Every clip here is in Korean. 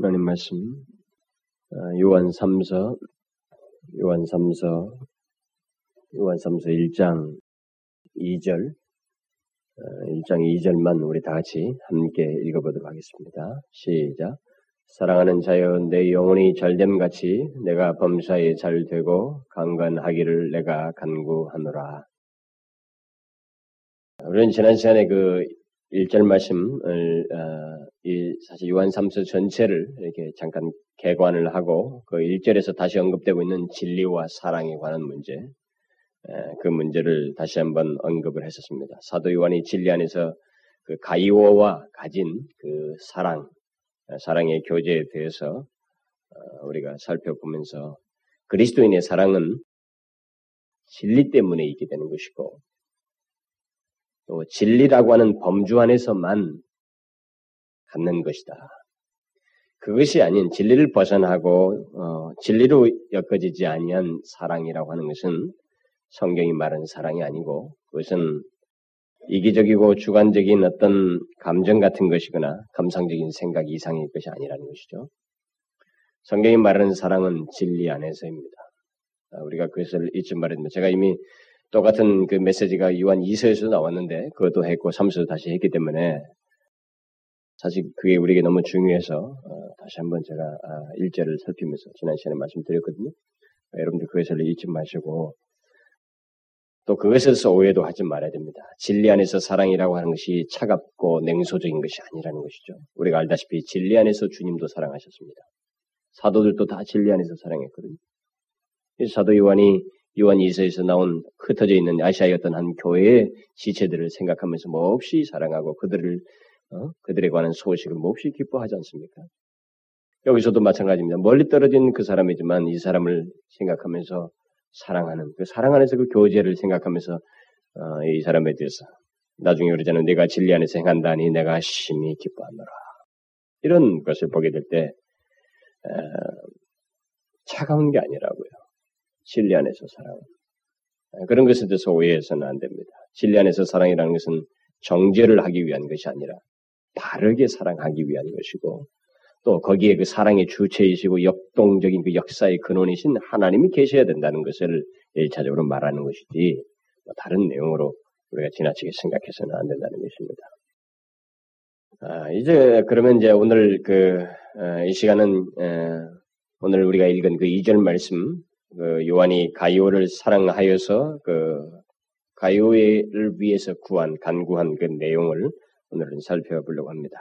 하나님 말씀 어, 요한 3서 요한 3서 요한 3서 1장 2절 1장 2절만 우리 다 같이 함께 읽어보도록 하겠습니다. 시작. 사랑하는 자여 내 영혼이 잘됨 같이 내가 범사에 잘 되고 강건하기를 내가 간구하노라. 우리는 지난 시간에 그 1절 말씀을 어, 이 사실 요한 3서 전체를 이렇게 잠깐 개관을 하고 그 1절에서 다시 언급되고 있는 진리와 사랑에 관한 문제 그 문제를 다시 한번 언급을 했었습니다. 사도 요한이 진리 안에서 그 가이오와 가진 그 사랑, 사랑의 교제에 대해서 어, 우리가 살펴보면서 그리스도인의 사랑은 진리 때문에 있게 되는 것이고 또 진리라고 하는 범주 안에서만 갖는 것이다. 그것이 아닌 진리를 벗어나고 어, 진리로 엮어지지 아니한 사랑이라고 하는 것은 성경이 말하는 사랑이 아니고 그것은 이기적이고 주관적인 어떤 감정 같은 것이거나 감상적인 생각 이상의 것이 아니라는 것이죠. 성경이 말하는 사랑은 진리 안에서입니다. 아, 우리가 그것을 잊지 말입니다. 제가 이미 똑같은 그 메시지가 요한 2서에서 나왔는데 그것도 했고 3서도 다시 했기 때문에 사실 그게 우리에게 너무 중요해서 어, 다시 한번 제가 아, 일절을 살피면서 지난 시간에 말씀드렸거든요. 여러분들 그것을 잊지 마시고 또 그것에서 오해도 하지 말아야 됩니다. 진리 안에서 사랑이라고 하는 것이 차갑고 냉소적인 것이 아니라는 것이죠. 우리가 알다시피 진리 안에서 주님도 사랑하셨습니다. 사도들도 다 진리 안에서 사랑했거든요. 사도 요한이 요한 2서에서 나온 흩어져 있는 아시아의 어떤 한 교회의 지체들을 생각하면서 몹시 사랑하고 그들을 어? 그들에 관한 소식을 몹시 기뻐하지 않습니까? 여기서도 마찬가지입니다. 멀리 떨어진 그 사람이지만 이 사람을 생각하면서 사랑하는 그 사랑 안에서 그 교제를 생각하면서 어, 이 사람에 대해서 나중에 그러잖아요. 내가 진리 안에서 행한다니 내가 심히 기뻐하노라. 이런 것을 보게 될때 차가운 게 아니라고요. 진리 안에서 사랑. 그런 것에 대해서 오해해서는 안 됩니다. 진리 안에서 사랑이라는 것은 정죄를 하기 위한 것이 아니라 바르게 사랑하기 위한 것이고 또 거기에 그 사랑의 주체이시고 역동적인 그 역사의 근원이신 하나님이 계셔야 된다는 것을 일차적으로 말하는 것이지 뭐 다른 내용으로 우리가 지나치게 생각해서는 안 된다는 것입니다. 아, 이제 그러면 이제 오늘 그이 어, 시간은 에, 오늘 우리가 읽은 그 2절 말씀 그 요한이 가이오를 사랑하여서 그 가이오를 위해서 구한 간구한 그 내용을 오늘은 살펴보려고 합니다.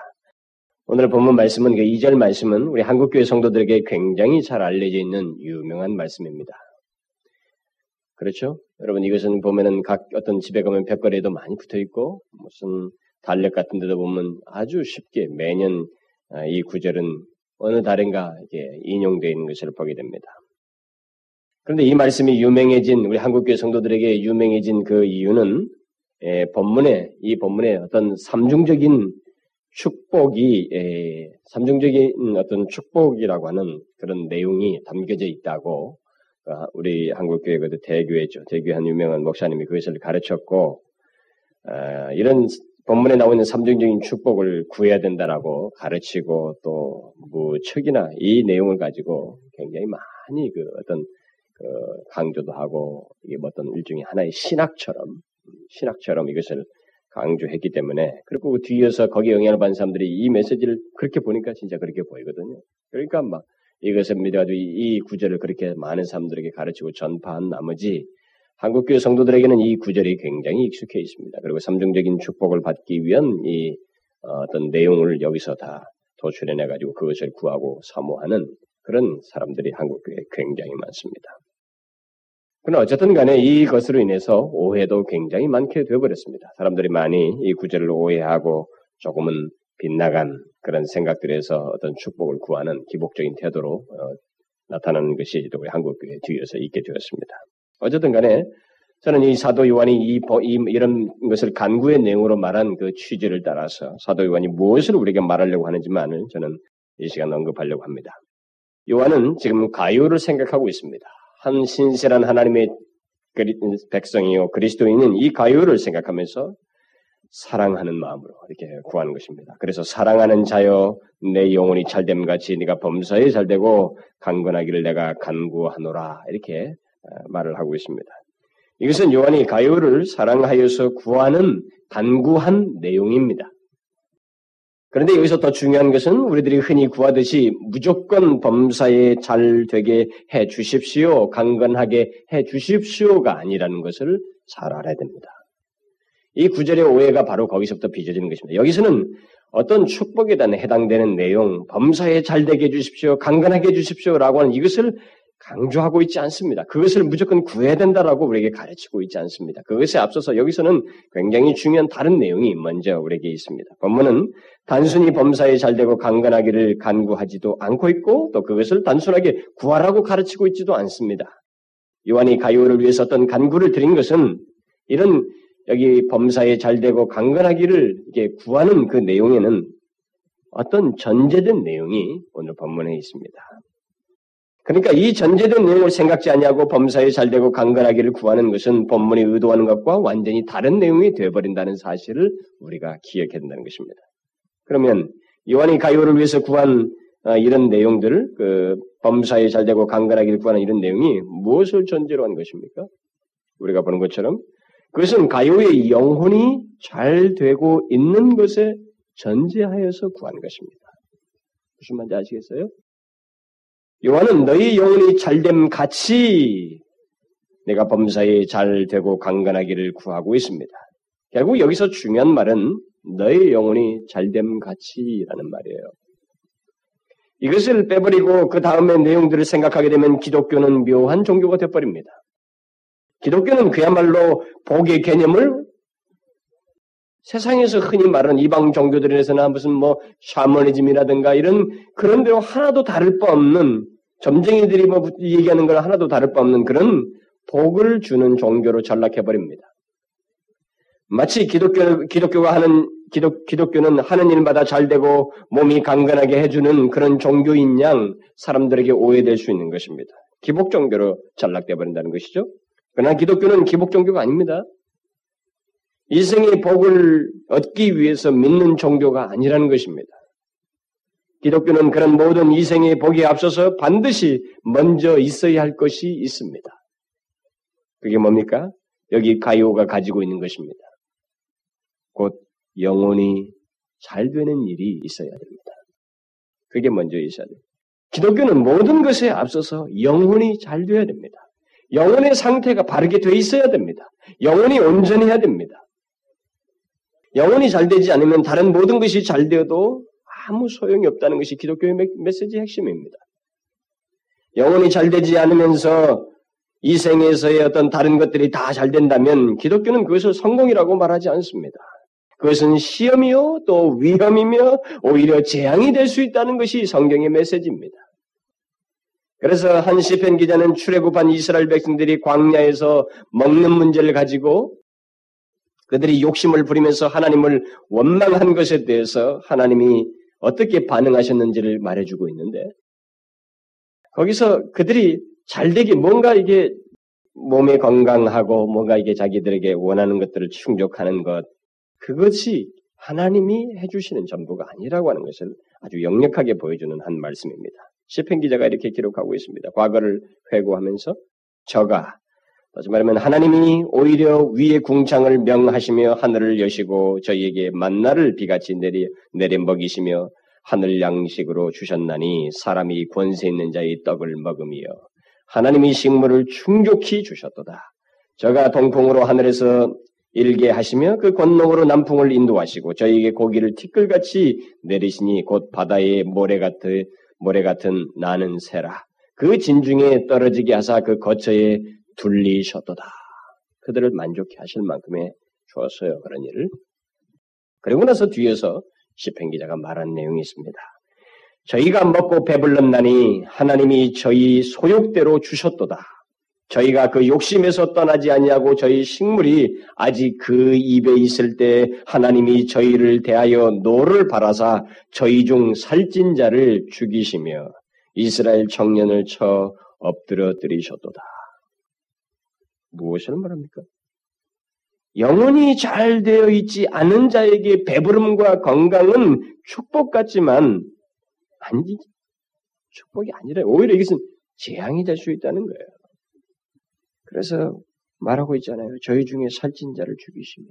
오늘 본문 말씀은 그 2절 말씀은 우리 한국교회 성도들에게 굉장히 잘 알려져 있는 유명한 말씀입니다. 그렇죠? 여러분 이것은 보면은 각 어떤 집에 가면 벽걸이에도 많이 붙어 있고 무슨 달력 같은 데도 보면 아주 쉽게 매년 아, 이 구절은 어느 달인가 이게 인용되어 있는 것을 보게 됩니다. 그런데 이 말씀이 유명해진 우리 한국교회 성도들에게 유명해진 그 이유는 예, 본문에 이 본문에 어떤 삼중적인 축복이 에, 삼중적인 어떤 축복이라고 하는 그런 내용이 담겨져 있다고 어, 우리 한국교회 그 대교회죠. 대교회 한 유명한 목사님이 그것을 가르쳤고 어, 이런 본문에 나오는 삼중적인 축복을 구해야 된다라고 가르치고 또 무척이나 이 내용을 가지고 굉장히 많이 그 어떤 그 강조도 하고 이게 뭐 어떤 일종의 하나의 신학처럼 신학처럼 이것을 강조했기 때문에 그리고 그 뒤에서 거기에 영향을 받은 사람들이 이 메시지를 그렇게 보니까 진짜 그렇게 보이거든요. 그러니까 막 이것을 믿어가지고 이 구절을 그렇게 많은 사람들에게 가르치고 전파한 나머지 한국교회 성도들에게는 이 구절이 굉장히 익숙해 있습니다. 그리고 삼중적인 축복을 받기 위한 이 어떤 내용을 여기서 다 도출해내 가지고 그것을 구하고 사모하는 그런 사람들이 한국교회에 굉장히 많습니다. 그러나 어쨌든 간에 이것으로 인해서 오해도 굉장히 많게 되어버렸습니다. 사람들이 많이 이 구절을 오해하고 조금은 빗나간 그런 생각들에서 어떤 축복을 구하는 기복적인 태도로 어, 나타나는 것이 우리 한국교회 뒤에서 있게 되었습니다. 어쨌든 간에 저는 이 사도 요한이 이, 이, 이런 것을 간구의 내용으로 말한 그 취지를 따라서 사도 요한이 무엇을 우리에게 말하려고 하는지만을 저는 이 시간 언급하려고 합니다. 요한은 지금 가요를 생각하고 있습니다. 한 신실한 하나님의 백성이요 그리스도인은 이 가요를 생각하면서 사랑하는 마음으로 이렇게 구하는 것입니다. 그래서 사랑하는 자여 내 영혼이 잘됨 같이 네가 범사에 잘되고 강건하기를 내가 간구하노라 이렇게 어, 말을 하고 있습니다. 이것은 요한이 가요를 사랑하여서 구하는 간구한 내용입니다. 그런데 여기서 더 중요한 것은 우리들이 흔히 구하듯이 무조건 범사에 잘 되게 해 주십시오, 강건하게 해 주십시오가 아니라는 것을 잘 알아야 됩니다. 이 구절의 오해가 바로 거기서부터 빚어지는 것입니다. 여기서는 어떤 축복에 대한 해당되는 내용, 범사에 잘 되게 해주십시오, 강건하게 해주십시오 라고 하는 이것을 강조하고 있지 않습니다. 그것을 무조건 구해야 된다라고 우리에게 가르치고 있지 않습니다. 그것에 앞서서 여기서는 굉장히 중요한 다른 내용이 먼저 우리에게 있습니다. 본문은 단순히 범사에 잘되고 강건하기를 간구하지도 않고 있고 또 그것을 단순하게 구하라고 가르치고 있지도 않습니다. 요한이 가요를 위해서 어떤 간구를 드린 것은 이런 여기 범사에 잘 되고 강건하기를 이게 구하는 그 내용에는 어떤 전제된 내용이 오늘 본문에 있습니다. 그러니까 이 전제된 내용을 생각지 아니하고 범사에 잘 되고 강건하기를 구하는 것은 본문이 의도하는 것과 완전히 다른 내용이 되어버린다는 사실을 우리가 기억해야 된다는 것입니다. 그러면 요한이 가요를 위해서 구한 어, 이런 내용들을 그 범사에 잘 되고 강건하기를 구하는 이런 내용이 무엇을 전제로 한 것입니까? 우리가 보는 것처럼 그것은 가요의 영혼이 잘 되고 있는 것에 전제하여서 구하는 것입니다. 무슨 말인지 아시겠어요? 요한은 너희 영혼이 잘됨 같이 내가 범사에 잘 되고 강건하기를 구하고 있습니다. 결국 여기서 중요한 말은 너희 영혼이 잘됨 같이라는 말이에요. 이것을 빼버리고 그 다음의 내용들을 생각하게 되면 기독교는 묘한 종교가 되어버립니다. 기독교는 그야말로 복의 개념을 세상에서 흔히 말하는 이방 종교들에서나 무슨 뭐 샤머니즘이라든가 이런 그런 대로 하나도 다를 바 없는 점쟁이들이 뭐 얘기하는 걸 하나도 다를 바 없는 그런 복을 주는 종교로 전락해 버립니다. 마치 기독교 기독교가 하는 기독 기독교는 하는 일마다 잘 되고 몸이 강건하게 해주는 그런 종교인 양 사람들에게 오해될 수 있는 것입니다. 기복 종교로 전락돼 버린다는 것이죠. 그러나 기독교는 기복 종교가 아닙니다. 일생의 복을 얻기 위해서 믿는 종교가 아니라는 것입니다. 기독교는 그런 모든 이생의 복에 앞서서 반드시 먼저 있어야 할 것이 있습니다. 그게 뭡니까? 여기 가이오가 가지고 있는 것입니다. 곧 영혼이 잘 되는 일이 있어야 됩니다. 그게 먼저 있어야 됩니다. 기독교는 모든 것에 앞서서 영혼이 잘 되어야 됩니다. 영혼의 상태가 바르게 돼 있어야 됩니다. 영혼이 온전해야 됩니다. 영혼이 잘 되지 않으면 다른 모든 것이 잘 되어도 아무 소용이 없다는 것이 기독교의 메시지의 핵심입니다. 영혼이 잘 되지 않으면서 이 생에서의 어떤 다른 것들이 다 잘 된다면 기독교는 그것을 성공이라고 말하지 않습니다. 그것은 시험이요, 또 위험이며 오히려 재앙이 될 수 있다는 것이 성경의 메시지입니다. 그래서 한 시편 기자는 출애굽한 이스라엘 백성들이 광야에서 먹는 문제를 가지고 그들이 욕심을 부리면서 하나님을 원망한 것에 대해서 하나님이 어떻게 반응하셨는지를 말해주고 있는데 거기서 그들이 잘되게 뭔가 이게 몸에 건강하고 뭔가 이게 자기들에게 원하는 것들을 충족하는 것 그것이 하나님이 해주시는 전부가 아니라고 하는 것을 아주 역력하게 보여주는 한 말씀입니다. 시편 기자가 이렇게 기록하고 있습니다. 과거를 회고하면서 저가 다시 말하면 하나님이 오히려 위의 궁창을 명하시며 하늘을 여시고 저희에게 만나를 비같이 내리 내려 먹이시며 하늘 양식으로 주셨나니 사람이 권세 있는 자의 떡을 먹으며 하나님이 식물을 충족히 주셨도다. 저가 동풍으로 하늘에서 일게 하시며 그 권능으로 남풍을 인도하시고 저희에게 고기를 티끌같이 내리시니 곧 바다의 모래 같은 모래 같은 나는 새라. 그 진중에 떨어지게 하사 그 거처에 둘리셨도다. 그들을 만족해 하실 만큼의 주었어요. 그런 일을. 그리고 나서 뒤에서 시편 기자가 말한 내용이 있습니다. 저희가 먹고 배불렀나니 하나님이 저희 소욕대로 주셨도다. 저희가 그 욕심에서 떠나지 아니하고 저희 식물이 아직 그 입에 있을 때 하나님이 저희를 대하여 노를 발하사 저희 중 살찐 자를 죽이시며 이스라엘 청년을 쳐 엎드러뜨리셨도다. 무엇을 말합니까? 영혼이 잘 되어 있지 않은 자에게 배부름과 건강은 축복 같지만 아니 축복이 아니라 오히려 이것은 재앙이 될 수 있다는 거예요. 그래서 말하고 있잖아요. 저희 중에 살찐 자를 죽이시며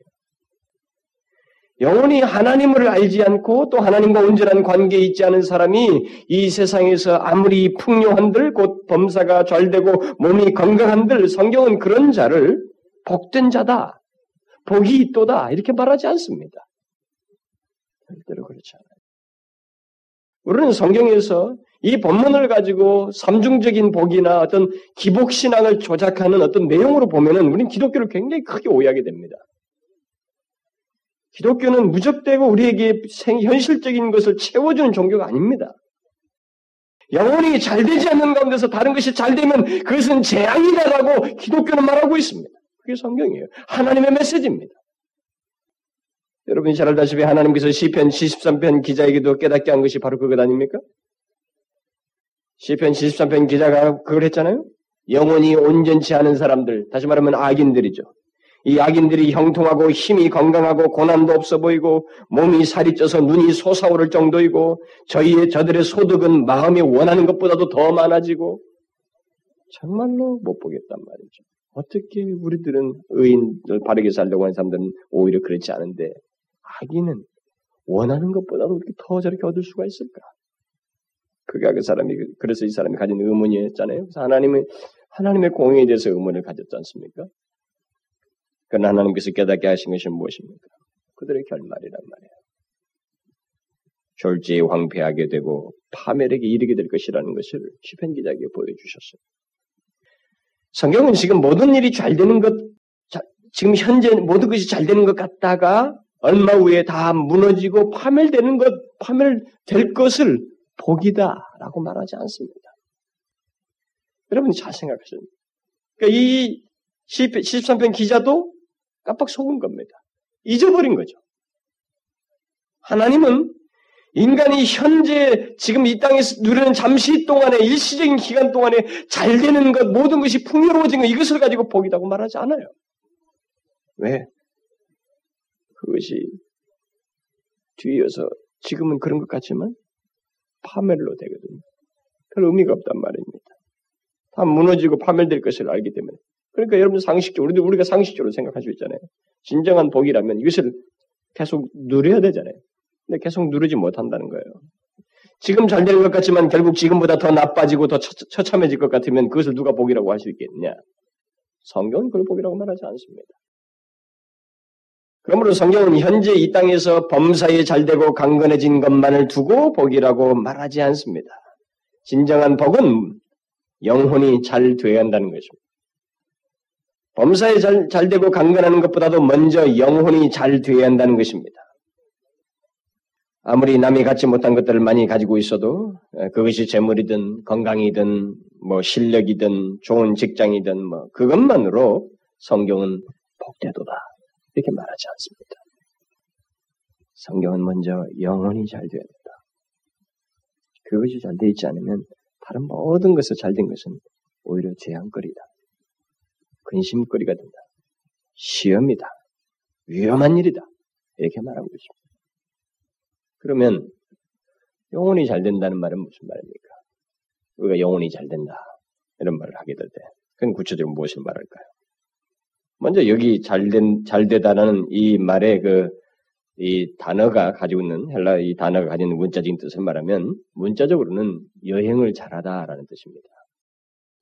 영혼이 하나님을 알지 않고 또 하나님과 온전한 관계에 있지 않은 사람이 이 세상에서 아무리 풍요한들 곧 범사가 잘 되고 몸이 건강한들 성경은 그런 자를 복된 자다. 복이 있도다. 이렇게 말하지 않습니다. 절대로 그렇지 않아요. 우리는 성경에서 이 본문을 가지고 삼중적인 복이나 어떤 기복신앙을 조작하는 어떤 내용으로 보면은 우리는 기독교를 굉장히 크게 오해하게 됩니다. 기독교는 무적되고 우리에게 생, 현실적인 것을 채워주는 종교가 아닙니다. 영혼이 잘 되지 않는 가운데서 다른 것이 잘 되면 그것은 재앙이다라고 기독교는 말하고 있습니다. 그게 성경이에요. 하나님의 메시지입니다. 여러분이 잘 알다시피 하나님께서 시편 73편 기자에게도 깨닫게 한 것이 바로 그것 아닙니까? 시편 73편 기자가 그걸 했잖아요. 영혼이 온전치 않은 사람들, 다시 말하면 악인들이죠. 이 악인들이 형통하고 힘이 건강하고 고난도 없어 보이고 몸이 살이 쪄서 눈이 솟아오를 정도이고 저희의 저들의 소득은 마음이 원하는 것보다도 더 많아지고 정말로 못 보겠단 말이죠. 어떻게 우리들은 의인을 바르게 살려고 하는 사람들은 오히려 그렇지 않은데 악인은 원하는 것보다도 더 저렇게 얻을 수가 있을까? 그가 그 사람이 그래서 이 사람이 가진 의문이었잖아요. 그래서 하나님의 하나님의 공의에 대해서 의문을 가졌지 않습니까? 그러나 하나님께서 깨닫게 하신 것이 무엇입니까? 그들의 결말이란 말이에요. 졸지에 황폐하게 되고 파멸에게 이르게 될 것이라는 것을 시편 기자에게 보여주셨어요. 성경은 지금 모든 일이 잘 되는 것, 지금 현재 모든 것이 잘 되는 것 같다가 얼마 후에 다 무너지고 파멸되는 것, 파멸될 것을 복이다라고 말하지 않습니다. 여러분이 잘 생각하세요. 그러니까 이 13편 기자도 깜빡 속은 겁니다. 잊어버린 거죠. 하나님은 인간이 현재 지금 이 땅에서 누리는 잠시 동안의 일시적인 기간 동안에 잘 되는 것, 모든 것이 풍요로워진 것, 이것을 가지고 복이라고 말하지 않아요. 왜? 그것이 뒤이어서 지금은 그런 것 같지만 파멸로 되거든요. 별 의미가 없단 말입니다. 다 무너지고 파멸될 것을 알기 때문에. 그러니까 여러분 상식적으로, 우리도 우리가 상식적으로 생각할 수 있잖아요. 진정한 복이라면 이것을 계속 누려야 되잖아요. 근데 계속 누르지 못한다는 거예요. 지금 잘 되는 것 같지만 결국 지금보다 더 나빠지고 더 처참해질 것 같으면 그것을 누가 복이라고 할 수 있겠냐? 성경은 그걸 복이라고 말하지 않습니다. 그러므로 성경은 현재 이 땅에서 범사에 잘 되고 강건해진 것만을 두고 복이라고 말하지 않습니다. 진정한 복은 영혼이 잘 돼야 한다는 것입니다. 범사에 잘, 잘 되고 강건하는 것보다도 먼저 영혼이 잘 돼야 한다는 것입니다. 아무리 남이 갖지 못한 것들을 많이 가지고 있어도 그것이 재물이든 건강이든 뭐 실력이든 좋은 직장이든 뭐 그것만으로 성경은 복되도다 이렇게 말하지 않습니다. 성경은 먼저 영혼이 잘 되어야 된다. 그것이 잘 되어 있지 않으면 다른 모든 것에 잘된 것은 오히려 재앙거리다. 근심거리가 된다. 시험이다. 위험한 일이다. 이렇게 말하고 있습니다. 그러면 영혼이 잘 된다는 말은 무슨 말입니까? 우리가 영혼이 잘 된다. 이런 말을 하게 될 때, 그건 구체적으로 무엇을 말할까요? 먼저 여기 잘 된, 잘 되다라는 이 말의 그, 이 단어가 가지고 있는, 헬라 이 단어가 가지고 있는 문자적인 뜻을 말하면, 문자적으로는 여행을 잘하다라는 뜻입니다.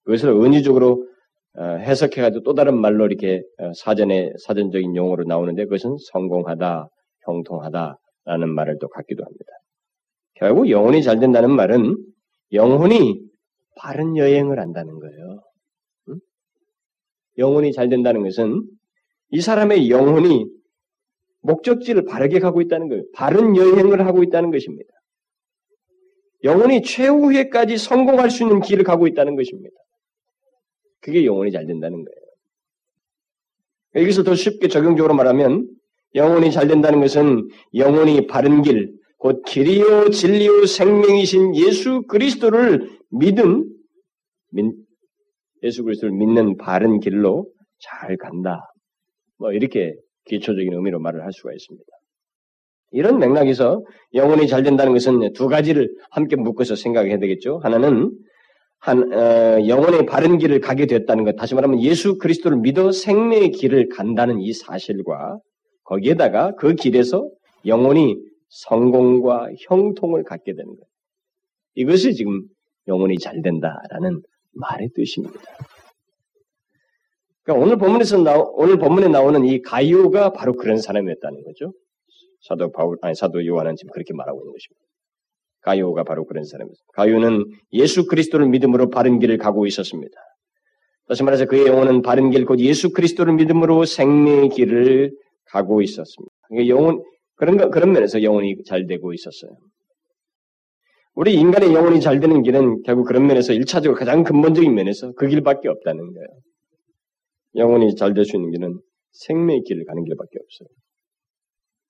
그것을 은유적으로 어, 해석해가지고 또 다른 말로 이렇게 어, 사전에 사전적인 용어로 나오는데 그것은 성공하다, 형통하다라는 말을 또 갖기도 합니다. 결국 영혼이 잘 된다는 말은 영혼이 바른 여행을 한다는 거예요. 응? 영혼이 잘 된다는 것은 이 사람의 영혼이 목적지를 바르게 가고 있다는 거예요. 바른 여행을 하고 있다는 것입니다. 영혼이 최후에까지 성공할 수 있는 길을 가고 있다는 것입니다. 그게 영혼이 잘 된다는 거예요. 여기서 더 쉽게 적용적으로 말하면 영혼이 잘 된다는 것은 영혼이 바른 길, 곧 길이요 진리요 생명이신 예수 그리스도를 믿음, 예수 그리스도를 믿는 바른 길로 잘 간다. 뭐 이렇게 기초적인 의미로 말을 할 수가 있습니다. 이런 맥락에서 영혼이 잘 된다는 것은 두 가지를 함께 묶어서 생각해야 되겠죠. 하나는 한 어, 영혼의 바른 길을 가게 되었다는 것, 다시 말하면 예수 그리스도를 믿어 생명의 길을 간다는 이 사실과 거기에다가 그 길에서 영혼이 성공과 형통을 갖게 되는 것. 이것이 지금 영혼이 잘 된다라는 말의 뜻입니다. 그러니까 오늘 본문에서 나 오늘 본문에 나오는 이 가이오가 바로 그런 사람이었다는 거죠. 사도 바울 아니 사도 요한은 지금 그렇게 말하고 있는 것입니다. 가이오가 바로 그런 사람이었습니다. 가이오는 예수 그리스도를 믿음으로 바른 길을 가고 있었습니다. 다시 말해서 그의 영혼은 바른 길, 곧 예수 그리스도를 믿음으로 생명의 길을 가고 있었습니다. 그러니까 영혼 그런 그런 면에서 영혼이 잘 되고 있었어요. 우리 인간의 영혼이 잘 되는 길은 결국 그런 면에서 일차적으로 가장 근본적인 면에서 그 길밖에 없다는 거예요. 영혼이 잘 될 수 있는 길은 생명의 길을 가는 길밖에 없어요.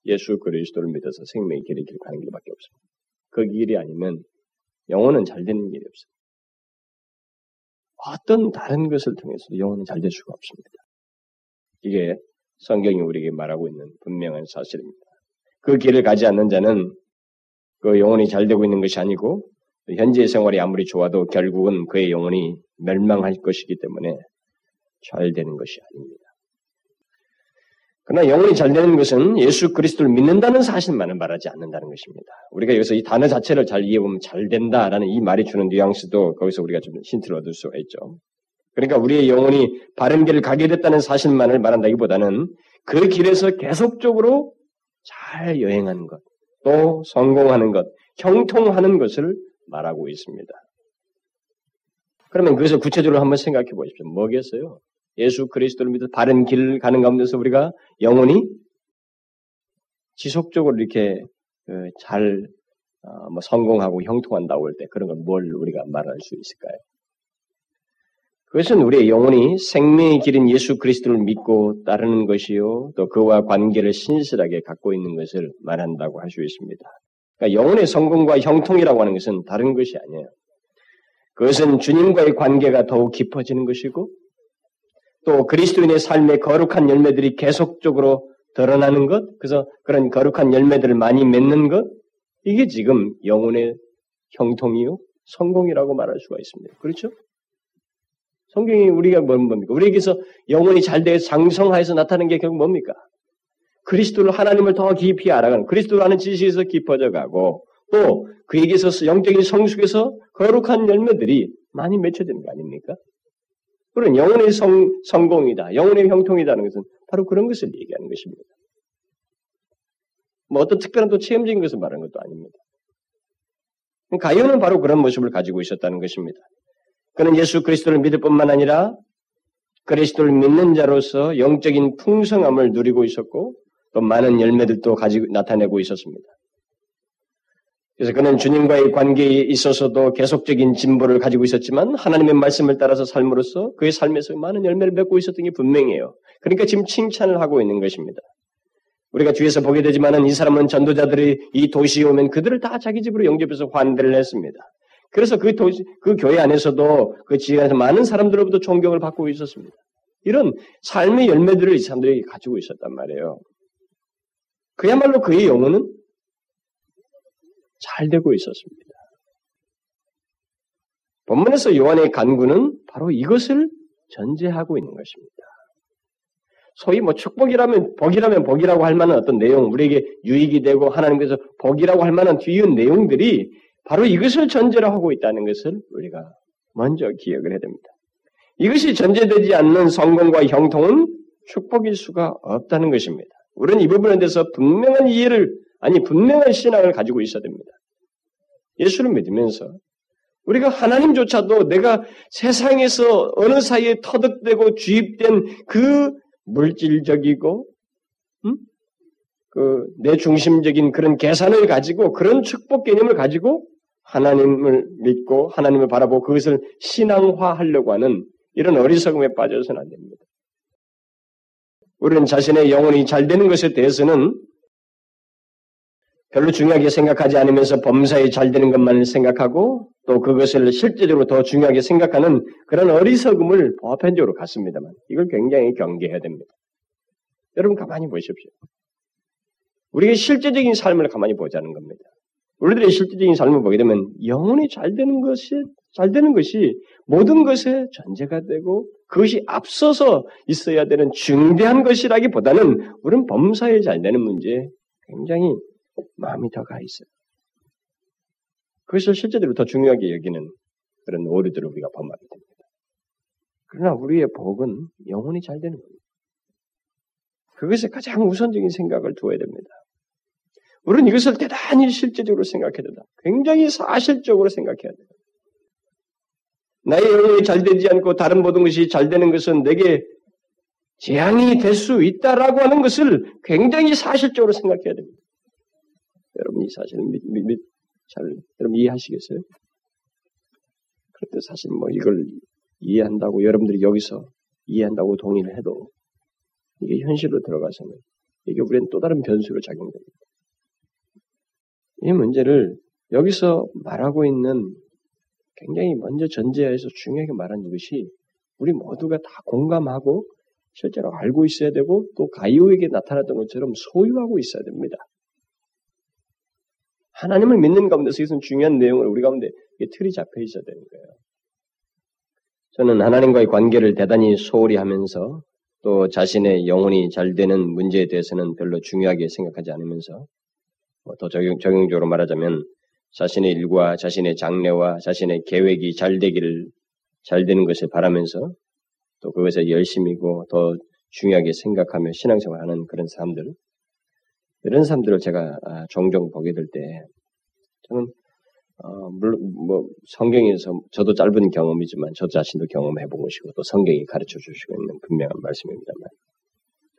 예수 그리스도를 믿어서 생명의 길을 가는 길밖에 없습니다. 그 길이 아니면 영혼은 잘 되는 길이 없어요. 어떤 다른 것을 통해서도 영혼은 잘 될 수가 없습니다. 이게 성경이 우리에게 말하고 있는 분명한 사실입니다. 그 길을 가지 않는 자는 그 영혼이 잘 되고 있는 것이 아니고 현재 생활이 아무리 좋아도 결국은 그의 영혼이 멸망할 것이기 때문에 잘 되는 것이 아닙니다. 그러나 영혼이 잘 되는 것은 예수 그리스도를 믿는다는 사실만을 말하지 않는다는 것입니다. 우리가 여기서 이 단어 자체를 잘 이해해보면 잘 된다라는 이 말이 주는 뉘앙스도 거기서 우리가 좀 힌트를 얻을 수가 있죠. 그러니까 우리의 영혼이 바른 길을 가게 됐다는 사실만을 말한다기보다는 그 길에서 계속적으로 잘 여행하는 것, 또 성공하는 것, 형통하는 것을 말하고 있습니다. 그러면 그것을 구체적으로 한번 생각해 보십시오. 뭐겠어요? 예수 그리스도를 믿어 바른 길을 가는 가운데서 우리가 영혼이 지속적으로 이렇게 그잘 어, 뭐 성공하고 형통한다고 할 때 그런 걸뭘 우리가 말할 수 있을까요? 그것은 우리의 영혼이 생명의 길인 예수 그리스도를 믿고 따르는 것이요, 또 그와 관계를 신실하게 갖고 있는 것을 말한다고 할 수 있습니다. 그러니까 영혼의 성공과 형통이라고 하는 것은 다른 것이 아니에요. 그것은 주님과의 관계가 더욱 깊어지는 것이고, 또 그리스도인의 삶의 거룩한 열매들이 계속적으로 드러나는 것, 그래서 그런 거룩한 열매들을 많이 맺는 것, 이게 지금 영혼의 형통이요, 성공이라고 말할 수가 있습니다. 그렇죠? 성경이 우리가 뭡니까? 우리에게서 영혼이 잘 되어 장성하여서 나타나는 게 결국 뭡니까? 그리스도를 하나님을 더 깊이 알아가는 그리스도라는 지식에서 깊어져 가고 또 그에게서 영적인 성숙에서 거룩한 열매들이 많이 맺혀지는 거 아닙니까? 그런 영혼의 성, 성공이다. 영혼의 형통이다는 것은 바로 그런 것을 얘기하는 것입니다. 뭐 어떤 특별한 또 체험적인 것을 말하는 것도 아닙니다. 가요는 바로 그런 모습을 가지고 있었다는 것입니다. 그는 예수 그리스도를 믿을 뿐만 아니라 그리스도를 믿는 자로서 영적인 풍성함을 누리고 있었고 또 많은 열매들도 가지고 나타내고 있었습니다. 그래서 그는 주님과의 관계에 있어서도 계속적인 진보를 가지고 있었지만 하나님의 말씀을 따라서 삶으로써 그의 삶에서 많은 열매를 맺고 있었던 게 분명해요. 그러니까 지금 칭찬을 하고 있는 것입니다. 우리가 뒤에서 보게 되지만은 이 사람은 전도자들이 이 도시에 오면 그들을 다 자기 집으로 영접해서 환대를 했습니다. 그래서 그 도시, 그 교회 안에서도 그 지역에서 많은 사람들로부터 존경을 받고 있었습니다. 이런 삶의 열매들을 이 사람들이 가지고 있었단 말이에요. 그야말로 그의 영혼은 잘 되고 있었습니다. 본문에서 요한의 간구는 바로 이것을 전제하고 있는 것입니다. 소위 뭐 축복이라면 복이라면 복이라고 할 만한 어떤 내용, 우리에게 유익이 되고 하나님께서 복이라고 할 만한 뒤의 내용들이 바로 이것을 전제로 하고 있다는 것을 우리가 먼저 기억을 해야 됩니다. 이것이 전제되지 않는 성공과 형통은 축복일 수가 없다는 것입니다. 우리는 이 부분에 대해서 분명한 이해를 아니 분명한 신앙을 가지고 있어야 됩니다. 예수를 믿으면서 우리가 하나님조차도 내가 세상에서 어느 사이에 터득되고 주입된 그 물질적이고 음? 그내 중심적인 그런 계산을 가지고 그런 축복 개념을 가지고 하나님을 믿고 하나님을 바라보고 그것을 신앙화하려고 하는 이런 어리석음에 빠져서는 안 됩니다. 우리는 자신의 영혼이 잘 되는 것에 대해서는 별로 중요하게 생각하지 않으면서 범사에 잘 되는 것만을 생각하고 또 그것을 실제적으로 더 중요하게 생각하는 그런 어리석음을 보편적으로 갖습니다만 이걸 굉장히 경계해야 됩니다. 여러분 가만히 보십시오. 우리가 실제적인 삶을 가만히 보자는 겁니다. 우리들의 실제적인 삶을 보게 되면 영혼이 잘 되는 것이 잘 되는 것이 모든 것의 전제가 되고 그것이 앞서서 있어야 되는 중대한 것이라기보다는 우리는 범사에 잘 되는 문제에 굉장히 마음이 더 가 있어요. 그것을 실제적으로 더 중요하게 여기는 그런 오류들을 우리가 범하게 됩니다. 그러나 우리의 복은 영혼이 잘 되는 겁니다. 그것에 가장 우선적인 생각을 두어야 됩니다. 우리는 이것을 대단히 실제적으로 생각해야 된다. 굉장히 사실적으로 생각해야 된다. 나의 영혼이 잘 되지 않고 다른 모든 것이 잘 되는 것은 내게 재앙이 될 수 있다라고 하는 것을 굉장히 사실적으로 생각해야 됩니다. 여러분 이 사실을 믿, 믿, 믿, 잘 여러분 이해하시겠어요? 그런데 사실 뭐 이걸 이해한다고 여러분들이 여기서 이해한다고 동의를 해도 이게 현실로 들어가서는 이게 우리는 또 다른 변수로 작용됩니다. 이 문제를 여기서 말하고 있는 굉장히 먼저 전제해서 중요하게 말하는 것이 우리 모두가 다 공감하고 실제로 알고 있어야 되고 또 가이오에게 나타났던 것처럼 소유하고 있어야 됩니다. 하나님을 믿는 가운데서 이것은 중요한 내용을 우리 가운데 틀이 잡혀 있어야 되는 거예요. 저는 하나님과의 관계를 대단히 소홀히 하면서 또 자신의 영혼이 잘 되는 문제에 대해서는 별로 중요하게 생각하지 않으면서 뭐 더 적용, 적용적으로 말하자면 자신의 일과 자신의 장래와 자신의 계획이 잘 되기를 잘 되는 것을 바라면서 또 그것에 열심이고 더 중요하게 생각하며 신앙생활하는 그런 사람들 이런 사람들을 제가 아, 종종 보게 될 때 저는 어, 물론 뭐 성경에서 저도 짧은 경험이지만 저 자신도 경험해 본 것이고 또 성경이 가르쳐 주시고 있는 분명한 말씀입니다만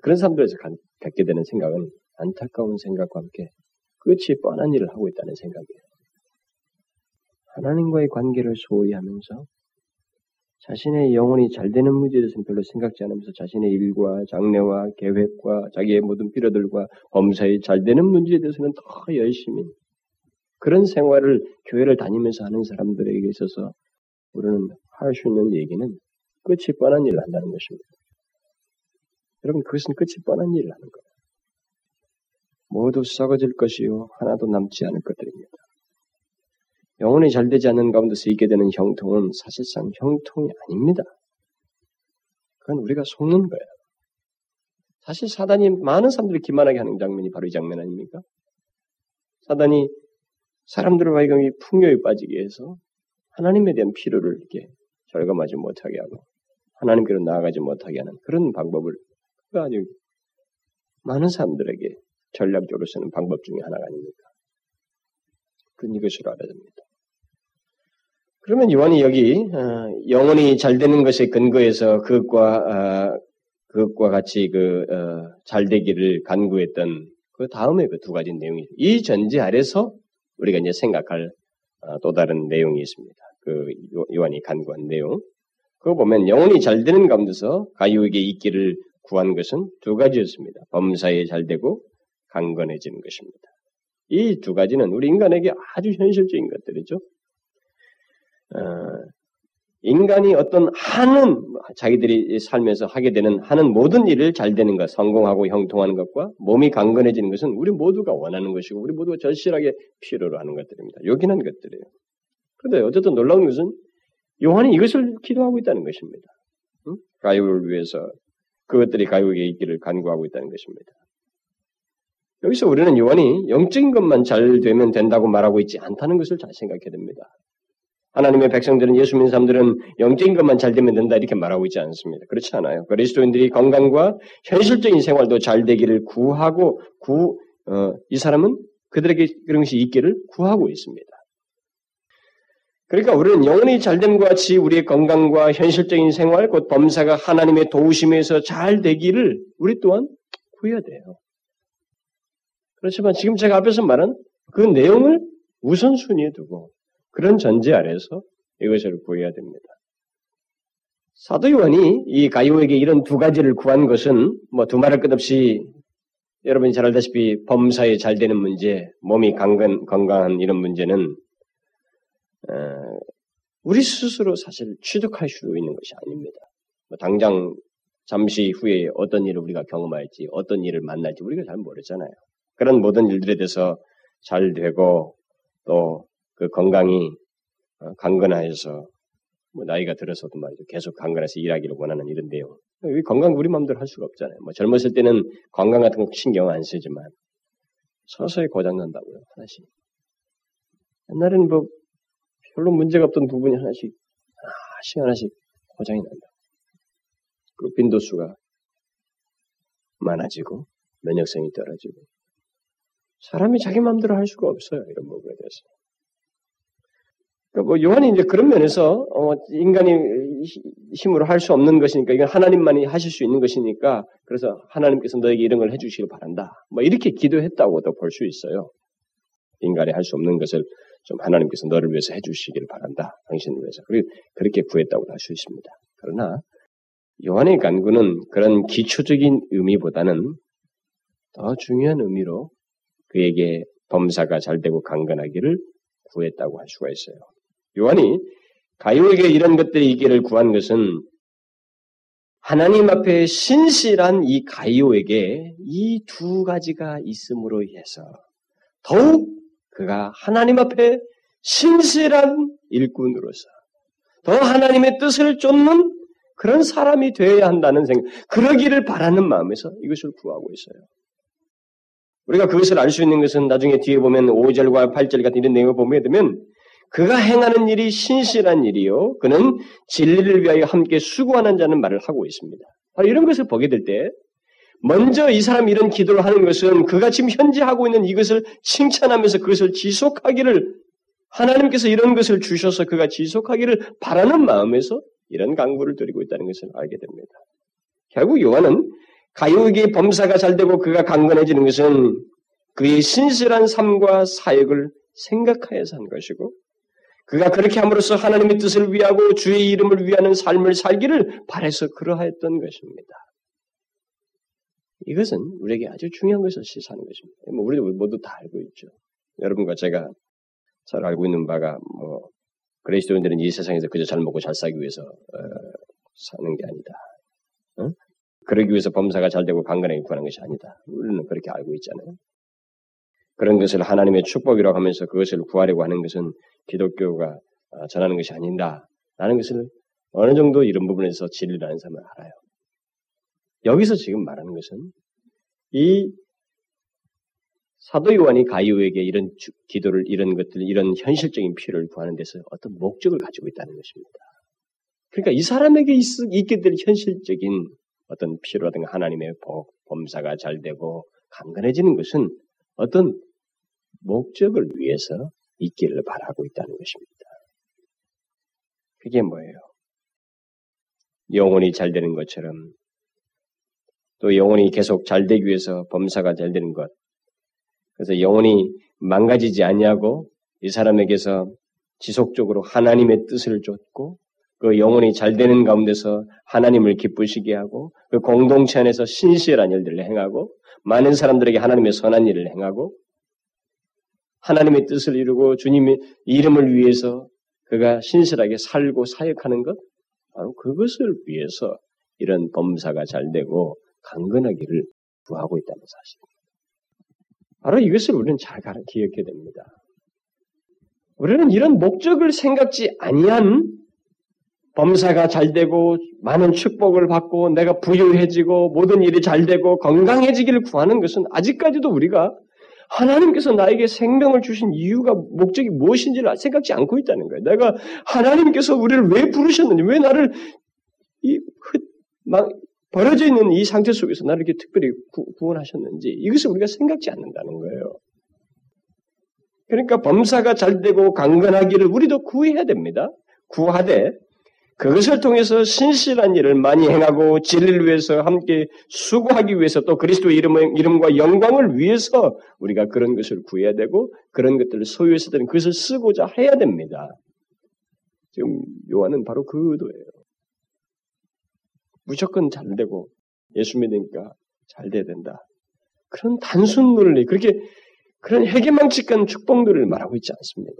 그런 사람들에서 갖게 되는 생각은 안타까운 생각과 함께 끝이 뻔한 일을 하고 있다는 생각이에요. 하나님과의 관계를 소홀히 하면서 자신의 영혼이 잘 되는 문제에 대해서는 별로 생각지 않으면서 자신의 일과 장래와 계획과 자기의 모든 필요들과 범사에 잘 되는 문제에 대해서는 더 열심히 그런 생활을 교회를 다니면서 하는 사람들에게 있어서 우리는 할 수 있는 얘기는 끝이 뻔한 일을 한다는 것입니다. 여러분 그것은 끝이 뻔한 일을 하는 거예요. 모두 썩어질 것이요 하나도 남지 않을 것들입니다. 영혼이 잘 되지 않는 가운데서 있게 되는 형통은 사실상 형통이 아닙니다. 그건 우리가 속는 거예요. 사실 사단이 많은 사람들이 기만하게 하는 장면이 바로 이 장면 아닙니까? 사단이 사람들을 하여금 이 풍요에 빠지게 해서 하나님에 대한 필요를 이렇게 절감하지 못하게 하고 하나님께로 나아가지 못하게 하는 그런 방법을 아주 많은 사람들에게 전략적으로 쓰는 방법 중에 하나가 아닙니까? 그건 이것으로 알아야 됩니다. 그러면 요한이 여기 어, 영혼이 잘 되는 것에 근거해서 그것과 어, 그것과 같이 그잘 어, 되기를 간구했던 그 다음에 그 두 가지 내용이 이 전제 아래서 우리가 이제 생각할 또 다른 내용이 있습니다. 그 요한이 간구한 내용. 그거 보면 영혼이 잘 되는 가운데서 가유에게 있기를 구한 것은 두 가지였습니다. 범사에 잘 되고 강건해지는 것입니다. 이 두 가지는 우리 인간에게 아주 현실적인 것들이죠. 어, 인간이 어떤 하는 자기들이 살면서 하게 되는 하는 모든 일을 잘 되는 것, 성공하고 형통하는 것과 몸이 강건해지는 것은 우리 모두가 원하는 것이고 우리 모두가 절실하게 필요로 하는 것들입니다. 요긴한 것들이에요. 그런데 어쨌든 놀라운 것은 요한이 이것을 기도하고 있다는 것입니다. 응? 가요를 위해서 그것들이 가요에게 있기를 간구하고 있다는 것입니다. 여기서 우리는 요한이 영적인 것만 잘 되면 된다고 말하고 있지 않다는 것을 잘 생각해야 됩니다. 하나님의 백성들은 예수 믿는 사람들은 영적인 것만 잘 되면 된다 이렇게 말하고 있지 않습니다. 그렇지 않아요. 그리스도인들이 건강과 현실적인 생활도 잘 되기를 구하고 구, 어, 이 사람은 그들에게 그런 것이 있기를 구하고 있습니다. 그러니까 우리는 영혼이 잘됨과 같이 우리의 건강과 현실적인 생활, 곧 범사가 하나님의 도우심에서 잘 되기를 우리 또한 구해야 돼요. 그렇지만 지금 제가 앞에서 말한 그 내용을 우선순위에 두고 그런 전제 아래서 이것을 구해야 됩니다. 사도 요한이 이 가이오에게 이런 두 가지를 구한 것은 뭐 두 말할 것 없이 여러분이 잘 알다시피 범사에 잘 되는 문제, 몸이 강건, 건강한 이런 문제는 어, 우리 스스로 사실 취득할 수 있는 것이 아닙니다. 뭐 당장 잠시 후에 어떤 일을 우리가 경험할지, 어떤 일을 만날지 우리가 잘 모르잖아요. 그런 모든 일들에 대해서 잘 되고 또 그 건강이 어, 강건하여서 뭐 나이가 들어서도 말이죠. 계속 강건해서 일하기를 원하는 이런 내용. 건강 우리 마음대로 할 수가 없잖아요. 뭐 젊었을 때는 건강 같은 거 신경 안 쓰지만 서서히 고장난다고요. 하나씩. 옛날에는 뭐 별로 문제가 없던 부분이 하나씩 하나씩 하나씩 고장이 난다. 그리고 빈도수가 많아지고 면역성이 떨어지고 사람이 자기 마음대로 할 수가 없어요. 이런 부분에 대해서. 요한이 이제 그런 면에서 어 인간이 힘으로 할 수 없는 것이니까 이건 하나님만이 하실 수 있는 것이니까 그래서 하나님께서 너에게 이런 걸 해주시길 바란다. 뭐 이렇게 기도했다고도 볼 수 있어요. 인간이 할 수 없는 것을 좀 하나님께서 너를 위해서 해주시기를 바란다. 당신을 위해서. 그리고 그렇게 구했다고 할수 있습니다. 그러나 요한의 간구는 그런 기초적인 의미보다는 더 중요한 의미로 그에게 범사가 잘 되고 강건하기를 구했다고 할 수가 있어요. 요한이 가요에게 이런 것들이 있기를 구한 것은 하나님 앞에 신실한 이 가요에게 이 두 가지가 있음으로 인해서 더욱 그가 하나님 앞에 신실한 일꾼으로서 더 하나님의 뜻을 쫓는 그런 사람이 되어야 한다는 생각, 그러기를 바라는 마음에서 이것을 구하고 있어요. 우리가 그것을 알 수 있는 것은 나중에 뒤에 보면 5절과 8절 같은 이런 내용을 보게 되면 그가 행하는 일이 신실한 일이요. 그는 진리를 위하여 함께 수고하는 자는 말을 하고 있습니다. 바로 이런 것을 보게 될 때, 먼저 이 사람이 이런 기도를 하는 것은 그가 지금 현재 하고 있는 이것을 칭찬하면서 그것을 지속하기를 하나님께서 이런 것을 주셔서 그가 지속하기를 바라는 마음에서 이런 강구를 드리고 있다는 것을 알게 됩니다. 결국 요한은 가요에게 범사가 잘 되고 그가 강건해지는 것은 그의 신실한 삶과 사역을 생각하여서 한 것이고 그가 그렇게 함으로써 하나님의 뜻을 위하고 주의 이름을 위하는 삶을 살기를 바래서 그러하였던 것입니다. 이것은 우리에게 아주 중요한 것을 시사하는 것입니다. 뭐 우리도 모두 다 알고 있죠. 여러분과 제가 잘 알고 있는 바가 뭐 그리스도인들은 이 세상에서 그저 잘 먹고 잘 살기 위해서 어, 사는 게 아니다. 어? 그러기 위해서 범사가 잘 되고 강건하게 구하는 것이 아니다. 우리는 그렇게 알고 있잖아요. 그런 것을 하나님의 축복이라고 하면서 그것을 구하려고 하는 것은 기독교가 어, 전하는 것이 아닌다. 라는 것을 어느 정도 이런 부분에서 진리라는 사람을 알아요. 여기서 지금 말하는 것은 이 사도 요한이 가이오에게 이런 기도를 이런 것들 이런 현실적인 필요를 구하는 데서 어떤 목적을 가지고 있다는 것입니다. 그러니까 이 사람에게 있, 있게 될 현실적인 어떤 필요라든가 하나님의 복, 범사가 잘 되고 강건해지는 것은 어떤 목적을 위해서 있기를 바라고 있다는 것입니다. 그게 뭐예요? 영혼이 잘 되는 것처럼 또 영혼이 계속 잘 되기 위해서 범사가 잘 되는 것. 그래서 영혼이 망가지지 않냐고 이 사람에게서 지속적으로 하나님의 뜻을 쫓고 그 영혼이 잘 되는 가운데서 하나님을 기쁘시게 하고 그 공동체 안에서 신실한 일들을 행하고 많은 사람들에게 하나님의 선한 일을 행하고 하나님의 뜻을 이루고 주님의 이름을 위해서 그가 신실하게 살고 사역하는 것 바로 그것을 위해서 이런 범사가 잘 되고 강건하기를 구하고 있다는 사실. 바로 이것을 우리는 잘 기억해야 됩니다. 우리는 이런 목적을 생각지 아니한 범사가 잘 되고 많은 축복을 받고 내가 부유해지고 모든 일이 잘 되고 건강해지기를 구하는 것은 아직까지도 우리가 하나님께서 나에게 생명을 주신 이유가 목적이 무엇인지를 생각지 않고 있다는 거예요. 내가 하나님께서 우리를 왜 부르셨는지, 왜 나를 이 막, 벌어져 있는 이 상태 속에서 나를 이렇게 특별히 구, 원하셨는지 이것을 우리가 생각지 않는다는 거예요. 그러니까 범사가 잘 되고 강건하기를 우리도 구해야 됩니다. 구하되 그것을 통해서 신실한 일을 많이 행하고 진리를 위해서 함께 수고하기 위해서 또 그리스도 이름, 이름 과 영광을 위해서 우리가 그런 것을 구해야 되고 그런 것들을 소유해서 되는 그것을 쓰고자 해야 됩니다. 지금 요한은 바로 그 의도예요. 무조건 잘 되고 예수 믿으니까 잘 돼야 된다. 그런 단순 논리, 그렇게 그런 해계망측한 축복들을 말하고 있지 않습니다.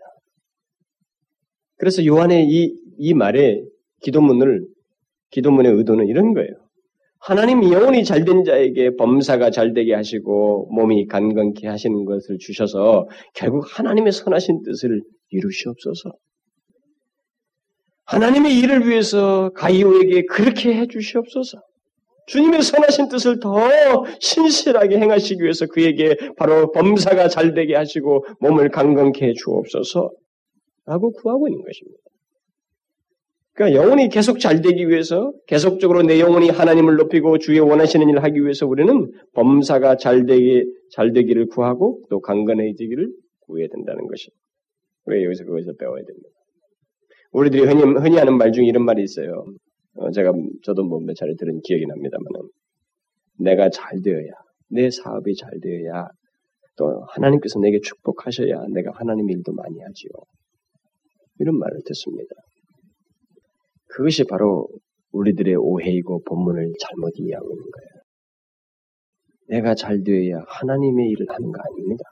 그래서 요한의 이, 이 말에 기도문을, 기도문의 의도는 이런 거예요. 하나님이 영혼이 잘된 자에게 범사가 잘되게 하시고 몸이 간건케 하시는 것을 주셔서 결국 하나님의 선하신 뜻을 이루시옵소서. 하나님의 일을 위해서 가이오에게 그렇게 해 주시옵소서. 주님의 선하신 뜻을 더 신실하게 행하시기 위해서 그에게 바로 범사가 잘되게 하시고 몸을 강건케 해 주옵소서. 라고 구하고 있는 것입니다. 그러니까 영혼이 계속 잘 되기 위해서 계속적으로 내 영혼이 하나님을 높이고 주의 원하시는 일을 하기 위해서 우리는 범사가 잘 되기 잘 되기를 구하고 또 강건해지기를 구해야 된다는 것이. 왜 여기서 그것을 배워야 됩니다. 우리들이 흔히, 흔히 하는 말 중에 이런 말이 있어요. 어, 제가 저도 뭐 몇 차례 들은 기억이 납니다만은 내가 잘 되어야 내 사업이 잘 되어야 또 하나님께서 내게 축복하셔야 내가 하나님 일도 많이 하지요. 이런 말을 듣습니다. 그것이 바로 우리들의 오해이고 본문을 잘못 이해하고 있는 거예요. 내가 잘 되어야 하나님의 일을 하는 거 아닙니다.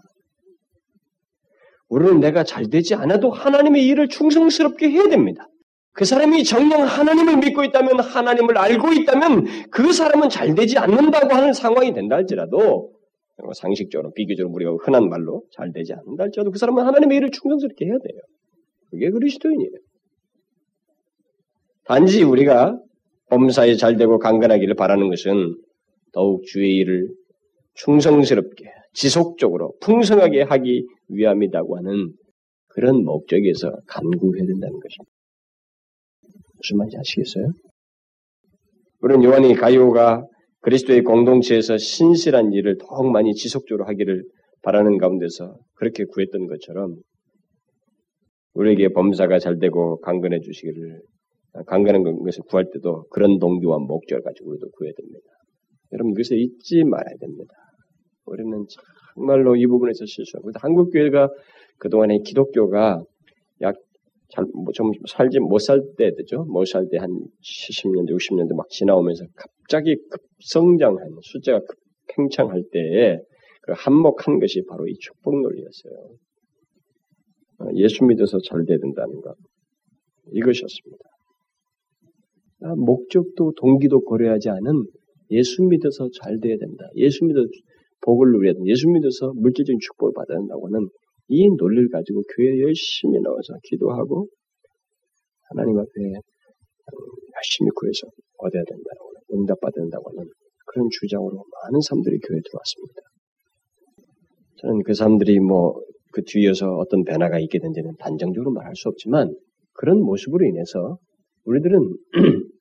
우리는 내가 잘 되지 않아도 하나님의 일을 충성스럽게 해야 됩니다. 그 사람이 정녕 하나님을 믿고 있다면, 하나님을 알고 있다면, 그 사람은 잘 되지 않는다고 하는 상황이 된다 할지라도, 상식적으로, 비교적으로 우리가 흔한 말로 잘 되지 않는다 할지라도 그 사람은 하나님의 일을 충성스럽게 해야 돼요. 그게 그리스도인이에요. 단지 우리가 범사에 잘 되고 강건하기를 바라는 것은 더욱 주의 일을 충성스럽게, 지속적으로, 풍성하게 하기 위함이라고 하는 그런 목적에서 간구해야 된다는 것입니다. 무슨 말인지 아시겠어요? 우리는 요한이 가이오가 그리스도의 공동체에서 신실한 일을 더욱 많이 지속적으로 하기를 바라는 가운데서 그렇게 구했던 것처럼 우리에게 범사가 잘 되고 강건해 주시기를 강건한 것을 구할 때도 그런 동기와 목적을 가지고 우리도 구해야 됩니다. 여러분 그것을 잊지 말아야 됩니다. 우리는 정말로 이 부분에서 실수하고 한국 교회가 그동안에 기독교가 약 잘, 뭐, 좀 살지 못 살때 되죠. 못 살 때 한 70년대, 60년대 막 지나오면서 갑자기 급성장한 숫자가 팽창할 때에 그 한몫한 것이 바로 이 축복 논리였어요. 어, 예수 믿어서 잘 돼야 된다는 것. 이것이었습니다. 아, 목적도 동기도 고려하지 않은 예수 믿어서 잘 돼야 된다. 예수 믿어 복을 누려야 된다. 예수 믿어서 물질적인 축복을 받아야 된다고 하는 이 논리를 가지고 교회에 열심히 나와서 기도하고 하나님 앞에 열심히 구해서 얻어야 된다고 하는, 응답받아야 된다고 하는 그런 주장으로 많은 사람들이 교회에 들어왔습니다. 저는 그 사람들이 뭐 그 뒤에서 어떤 변화가 있게 된지는 단정적으로 말할 수 없지만 그런 모습으로 인해서 우리들은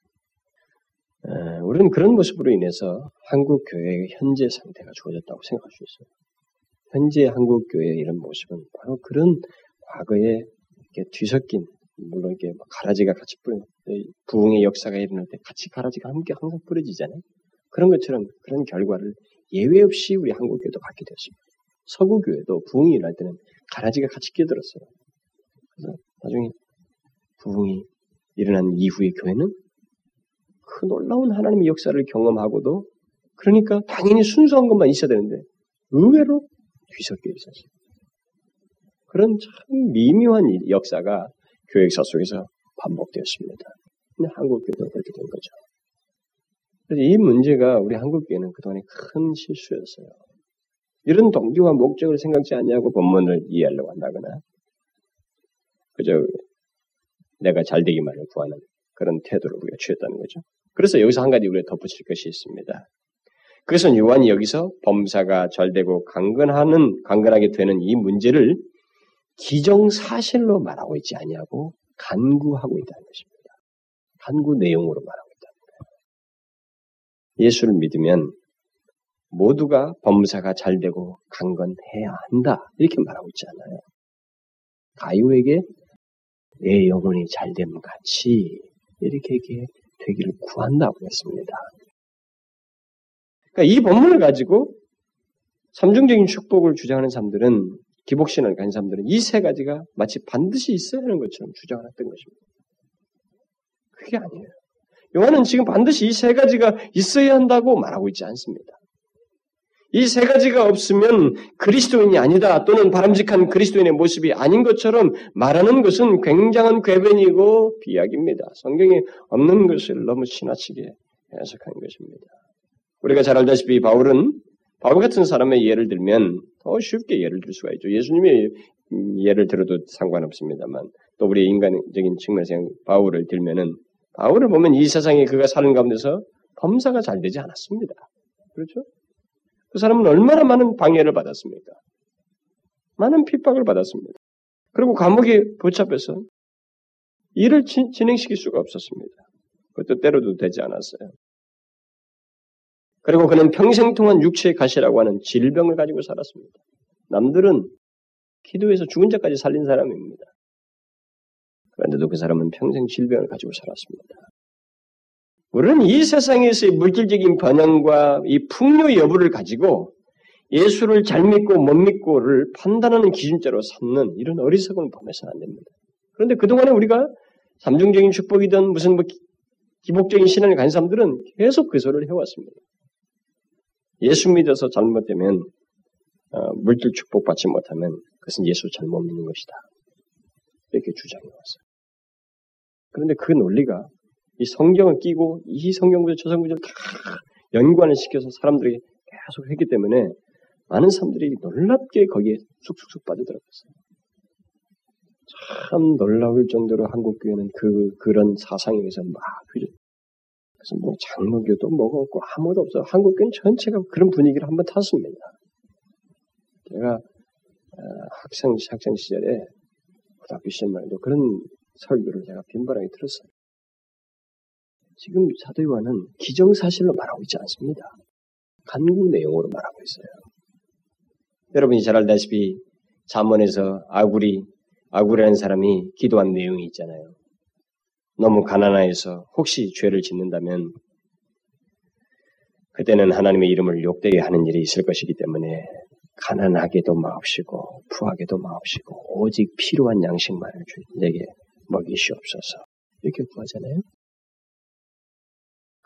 우리는 그런 모습으로 인해서 한국 교회의 현재 상태가 좋아졌다고 생각할 수 있어요. 현재 한국 교회의 이런 모습은 바로 그런 과거에 이렇게 뒤섞인 물론 이게 가라지가 같이 뿌려 부흥의 역사가 일어날 때 같이 가라지가 함께 항상 뿌려지잖아요. 그런 것처럼 그런 결과를 예외 없이 우리 한국 교회도 갖게 되었습니다. 서구 교회도 부흥이 일어날 때는 가라지가 같이 끼어들었어요. 그래서 나중에 부흥이 일어난 이후의 교회는 그 놀라운 하나님의 역사를 경험하고도 그러니까 당연히 순수한 것만 있어야 되는데 의외로 뒤섞여 있었어요. 그런 참 미묘한 역사가 교역사 속에서 반복되었습니다. 근데 한국 교회도 그렇게 된 거죠. 그래서 이 문제가 우리 한국 교회는 그동안에 큰 실수였어요. 이런 동기와 목적을 생각지 않냐고 본문을 이해하려고 한다거나, 그저 내가 잘 되기만을 구하는 그런 태도를 우리가 취했다는 거죠. 그래서 여기서 한 가지 우리가 덧붙일 것이 있습니다. 그것은 요한이 여기서 범사가 잘 되고 강건하는 강건하게 되는 이 문제를 기정사실로 말하고 있지 아니하고 간구하고 있다는 것입니다. 간구 내용으로 말하고 있다는 거예요. 예수를 믿으면 모두가 범사가 잘 되고 강건해야 한다 이렇게 말하고 있지 않아요. 가이오에게 내 영혼이 잘됨 같이 이렇게 되기를 구한다고 했습니다. 그러니까 이 본문을 가지고 삼중적인 축복을 주장하는 사람들은 기복신을 가진 사람들은 이 세 가지가 마치 반드시 있어야 하는 것처럼 주장을 했던 것입니다. 그게 아니에요. 요한은 지금 반드시 이 세 가지가 있어야 한다고 말하고 있지 않습니다. 이 세 가지가 없으면 그리스도인이 아니다 또는 바람직한 그리스도인의 모습이 아닌 것처럼 말하는 것은 굉장한 궤변이고 비약입니다. 성경에 없는 것을 너무 지나치게 해석한 것입니다. 우리가 잘 알다시피 바울은 바울 같은 사람의 예를 들면 더 쉽게 예를 들 수가 있죠. 예수님의 예를 들어도 상관없습니다만 또 우리 인간적인 측면에서 바울을 들면은 바울을 보면 이 세상에 그가 사는 가운데서 범사가 잘 되지 않았습니다. 그렇죠? 그 사람은 얼마나 많은 방해를 받았습니까? 많은 핍박을 받았습니다. 그리고 감옥에 붙잡혀서 일을 진, 행시킬 수가 없었습니다. 그것도 때려도 되지 않았어요. 그리고 그는 평생 동안 육체의 가시라고 하는 질병을 가지고 살았습니다. 남들은 기도해서 죽은 자까지 살린 사람입니다. 그런데도 그 사람은 평생 질병을 가지고 살았습니다. 우리는 이 세상에서의 물질적인 번영과 이 풍요 여부를 가지고 예수를 잘 믿고 못 믿고를 판단하는 기준자로 삼는 이런 어리석은 범해서는 안 됩니다. 그런데 그동안에 우리가 삼중적인 축복이든 무슨 뭐 기복적인 신앙을 가진 사람들은 계속 그 소리를 해왔습니다. 예수 믿어서 잘못되면 어, 물질 축복 받지 못하면 그것은 예수 잘못 믿는 것이다. 이렇게 주장해 왔어요. 그런데 그 논리가 이 성경을 끼고 이 성경 구절 저 성경 구절 다 연관을 시켜서 사람들에게 계속 했기 때문에 많은 사람들이 놀랍게 거기에 쑥쑥쑥 빠져들었어요. 참 놀라울 정도로 한국 교회는 그 그런 사상에 의해서 막. 그래서 뭐 장로교도 뭐가 없고 아무도 없어. 한국 교회 전체가 그런 분위기를 한번 탔습니다. 제가 어, 학생 학생 시절에 고등학교 시절만 해도 그런 설교를 제가 빈번하게 들었어요. 지금 사도 요한은 기정사실로 말하고 있지 않습니다. 간구 내용으로 말하고 있어요. 여러분이 잘 알다시피 잠언에서 아구리 아구리라는 사람이 기도한 내용이 있잖아요. 너무 가난하여서 혹시 죄를 짓는다면 그때는 하나님의 이름을 욕되게 하는 일이 있을 것이기 때문에 가난하게도 마옵시고 부하게도 마옵시고 오직 필요한 양식만을 내게 먹이시옵소서 이렇게 구하잖아요.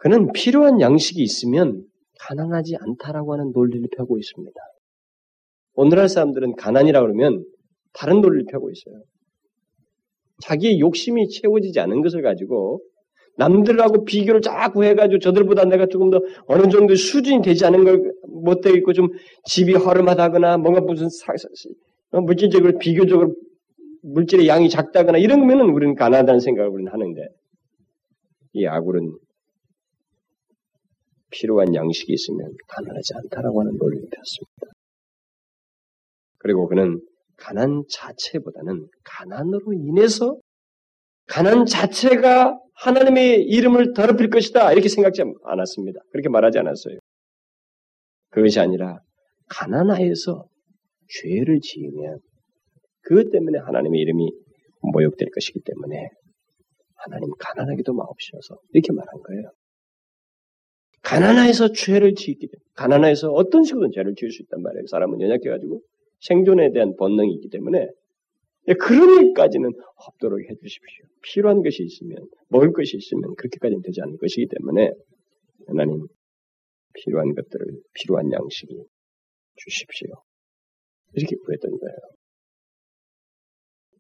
그는 필요한 양식이 있으면 가난하지 않다라고 하는 논리를 펴고 있습니다. 오늘날 사람들은 가난이라고 그러면 다른 논리를 펴고 있어요. 자기의 욕심이 채워지지 않은 것을 가지고 남들하고 비교를 자꾸 해가지고 저들보다 내가 조금 더 어느 정도 수준이 되지 않은 걸 못되어 있고 좀 집이 허름하다거나 뭔가 무슨 사, 어, 물질적으로 비교적으로 물질의 양이 작다거나 이런 거면은 우리는 가난하다는 생각을 우리는 하는데 이 아굴은 필요한 양식이 있으면 가난하지 않다라고 하는 논리를 폈습니다. 그리고 그는 가난 자체보다는 가난으로 인해서 가난 자체가 하나님의 이름을 더럽힐 것이다 이렇게 생각지 않았습니다. 그렇게 말하지 않았어요. 그것이 아니라 가난하여서 죄를 지으면 그것 때문에 하나님의 이름이 모욕될 것이기 때문에 하나님 가난하기도 마옵시어서 이렇게 말한 거예요. 가난해서 죄를 짓기 때문에 가난해서 어떤 식으로든 죄를 지을 수 있단 말이에요. 사람은 연약해가지고 생존에 대한 본능이 있기 때문에 그런 일까지는 없도록 해주십시오. 필요한 것이 있으면 먹을 것이 있으면 그렇게까지는 되지 않을 것이기 때문에 하나님 필요한 것들을 필요한 양식이 주십시오. 이렇게 구했던 거예요.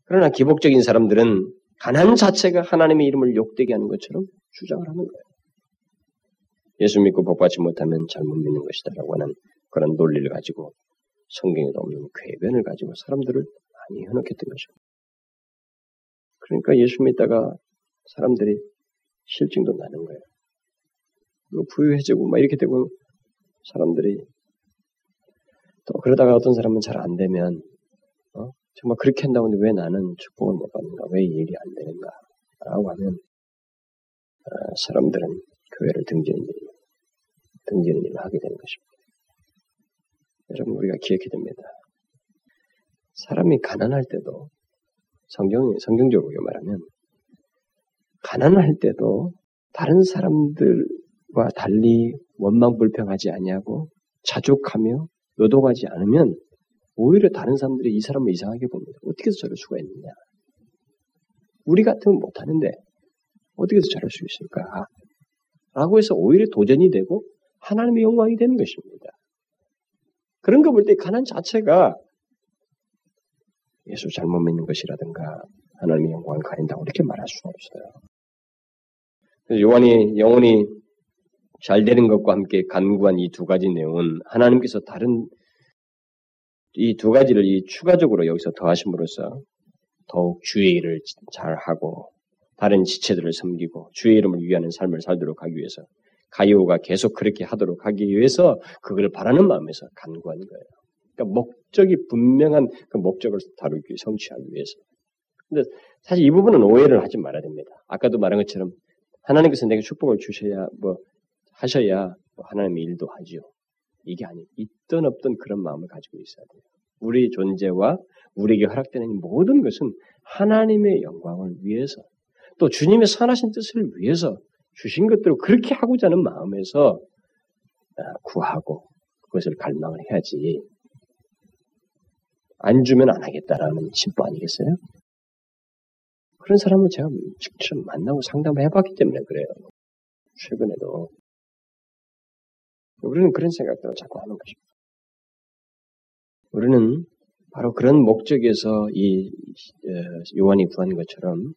그러나 기복적인 사람들은 가난 자체가 하나님의 이름을 욕되게 하는 것처럼 주장을 하는 거예요. 예수 믿고 복받지 못하면 잘못 믿는 것이다라고 하는 그런 논리를 가지고 성경에도 없는 궤변을 가지고 사람들을 많이 현혹했던 것이죠. 그러니까 예수 믿다가 사람들이 실증도 나는 거예요. 그리고 부유해지고 막 이렇게 되고 사람들이 또 그러다가 어떤 사람은 잘 안 되면 어? 정말 그렇게 한다고 하는데 왜 나는 축복을 못 받는가? 왜 일이 안 되는가? 라고 하면 어, 사람들은 교회를 등지는 일, 등지는 일을 하게 되는 것입니다. 여러분 우리가 기억해야 됩니다. 사람이 가난할 때도 성경 성경적으로 말하면 가난할 때도 다른 사람들과 달리 원망 불평하지 아니하고 자족하며 요동하지 않으면 오히려 다른 사람들이 이 사람을 이상하게 봅니다. 어떻게 해서 저럴 수가 있느냐? 우리 같으면 못하는데 어떻게 해서 저럴 수 있을까? 라고 해서 오히려 도전이 되고 하나님의 영광이 되는 것입니다. 그런 거 볼 때 가난 자체가 예수 잘못 믿는 것이라든가 하나님의 영광을 가린다고 이렇게 말할 수는 없어요. 요한이 영혼이 잘 되는 것과 함께 간구한 이 두 가지 내용은 하나님께서 다른 이 두 가지를 이 추가적으로 여기서 더하심으로써 더욱 주의 일을 잘 하고 다른 지체들을 섬기고 주의 이름을 위하는 삶을 살도록 하기 위해서 가이오가 계속 그렇게 하도록 하기 위해서 그걸 바라는 마음에서 간구한 거예요. 그러니까 목적이 분명한 그 목적을 다루기 성취하기 위해서. 근데 사실 이 부분은 오해를 하지 말아야 됩니다. 아까도 말한 것처럼 하나님께서 내게 축복을 주셔야 뭐 하셔야 뭐 하나님의 일도 하지요. 이게 아니 있던 없던 그런 마음을 가지고 있어야 돼요. 우리 존재와 우리에게 허락되는 모든 것은 하나님의 영광을 위해서 또 주님의 선하신 뜻을 위해서 주신 것대로 그렇게 하고자 하는 마음에서 아, 구하고 그것을 갈망을 해야지 안 주면 안 하겠다라는 심보 아니겠어요? 그런 사람을 제가 직접 만나고 상담을 해봤기 때문에 그래요. 최근에도. 우리는 그런 생각들을 자꾸 하는 것입니다. 우리는 바로 그런 목적에서 이 어, 요한이 구한 것처럼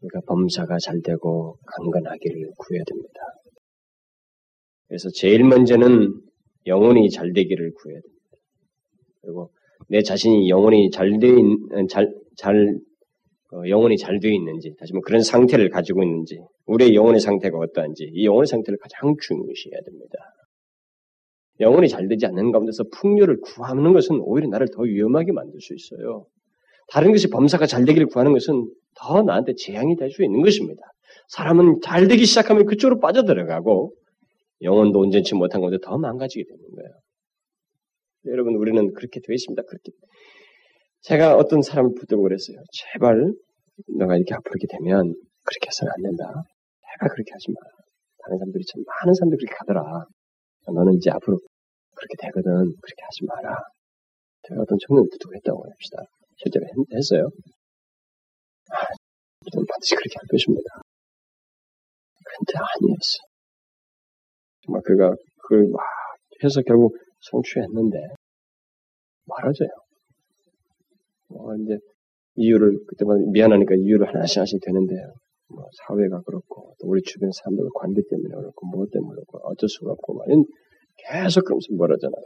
우리가 범사가 잘 되고 강건하기를 구해야 됩니다. 그래서 제일 먼저는 영혼이 잘 되기를 구해야 됩니다. 그리고 내 자신이 영혼이 잘 되어 잘, 잘 어, 영혼이 잘 되어 있는지, 다시 말 그런 상태를 가지고 있는지, 우리의 영혼의 상태가 어떠한지, 이 영혼의 상태를 가장 중요시해야 됩니다. 영혼이 잘 되지 않는 가운데서 풍요를 구하는 것은 오히려 나를 더 위험하게 만들 수 있어요. 다른 것이 범사가 잘 되기를 구하는 것은 더 나한테 재앙이 될 수 있는 것입니다. 사람은 잘 되기 시작하면 그쪽으로 빠져들어가고 영혼도 온전치 못한 것도 더 망가지게 되는 거예요. 여러분 우리는 그렇게 되어 있습니다. 그렇게 제가 어떤 사람을 붙들고 그랬어요. 제발 너가 이렇게 앞으로 이렇게 되면 그렇게 해서는 안 된다. 제발 그렇게 하지 마. 다른 사람들이 참 많은 사람들이 그렇게 가더라. 너는 이제 앞으로 그렇게 되거든. 그렇게 하지 마라. 제가 어떤 청년을 붙들고 했다고 합시다. 실제로 했, 어요 아, 저는 반드시 그렇게 할 것입니다. 근데 아니었어. 정말 그가 그걸 막 해서 결국 성취했는데 말아줘요. 뭐 이제 이유를 그때마다 미안하니까 이유를 하나씩 하나씩 되는데 뭐 사회가 그렇고 또 우리 주변 사람들 관계 때문에 그렇고 뭐 때문에 그렇고 어쩔 수가 없고 막 계속 그러면서 멀어잖아요.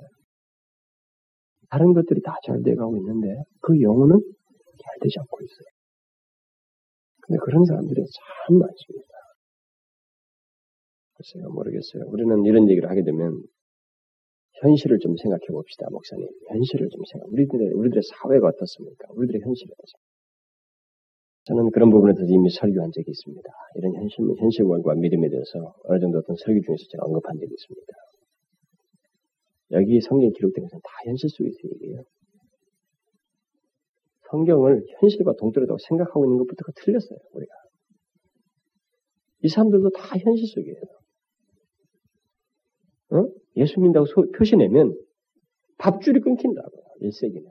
다른 것들이 다 잘 돼가고 있는데 그 영혼은 잘 되지 않고 있어요. 근데 그런 사람들이 참 많습니다. 글쎄요, 모르겠어요. 우리는 이런 얘기를 하게 되면 현실을 좀 생각해 봅시다, 목사님. 현실을 좀 생각. 우리들의 우리들의 사회가 어떻습니까? 우리들의 현실이 어떻습니까? 저는 그런 부분에 대해서 이미 설교한 적이 있습니다. 이런 현실, 현실과 믿음에 대해서 어느 정도 어떤 설교 중에서 제가 언급한 적이 있습니다. 여기 성경에 기록된 것은 다 현실 속에서 얘기해요. 성경을 현실과 동떨어다고 생각하고 있는 것부터가 틀렸어요, 우리가. 이 사람들도 다 현실 속이에요. 어? 예수 믿는다고 표시 내면 밥줄이 끊긴다고요, 1세기는.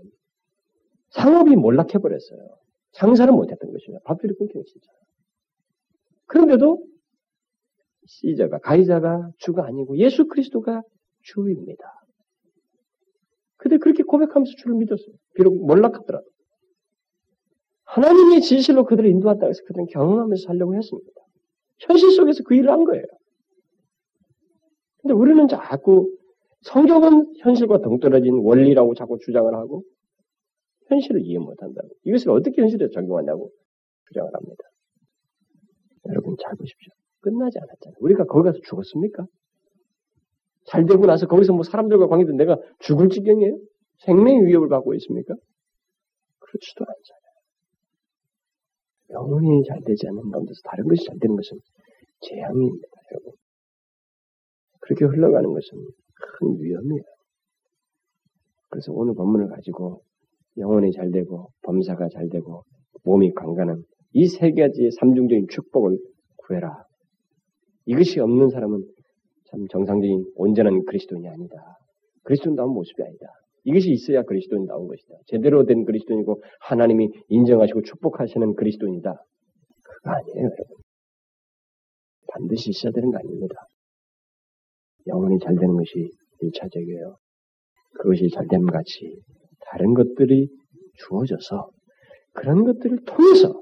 상업이 몰락해버렸어요. 장사를 못했던 것이냐. 밥줄이 끊기는 진짜. 그런데도 시자가, 가이자가 주가 아니고 예수 그리스도가 주입니다. 근데 그렇게 고백하면서 주를 믿었어요. 비록 몰락하더라도. 하나님의 진실로 그들을 인도한다고 해서 그들은 경험하면서 살려고 했습니다. 현실 속에서 그 일을 한 거예요. 근데 우리는 자꾸 성경은 현실과 동떨어진 원리라고 자꾸 주장을 하고 현실을 이해 못한다고. 이것을 어떻게 현실에 적용하냐고 주장을 합니다. 여러분 잘 보십시오. 끝나지 않았잖아요. 우리가 거기 가서 죽었습니까? 잘 되고 나서 거기서 뭐 사람들과 관계도 내가 죽을 지경이에요? 생명의 위협을 받고 있습니까? 그렇지도 않잖아요. 영혼이 잘 되지 않는 가운데서 다른 것이 잘 되는 것은 재앙입니다, 여러분. 그렇게 흘러가는 것은 큰 위험이에요. 그래서 오늘 본문을 가지고 영혼이 잘 되고 범사가 잘 되고 몸이 강건한 이 세 가지의 삼중적인 축복을 구해라. 이것이 없는 사람은 참 정상적인 온전한 그리스도인이 아니다. 그리스도인다운 모습이 아니다. 이것이 있어야 그리스도인 나온 것이다. 제대로 된 그리스도인이고 하나님이 인정하시고 축복하시는 그리스도인이다. 그거 아니에요. 반드시 있어야 되는 거 아닙니다. 영혼이 잘 되는 것이 일차적이에요. 그것이 잘됨 같이 다른 것들이 주어져서 그런 것들을 통해서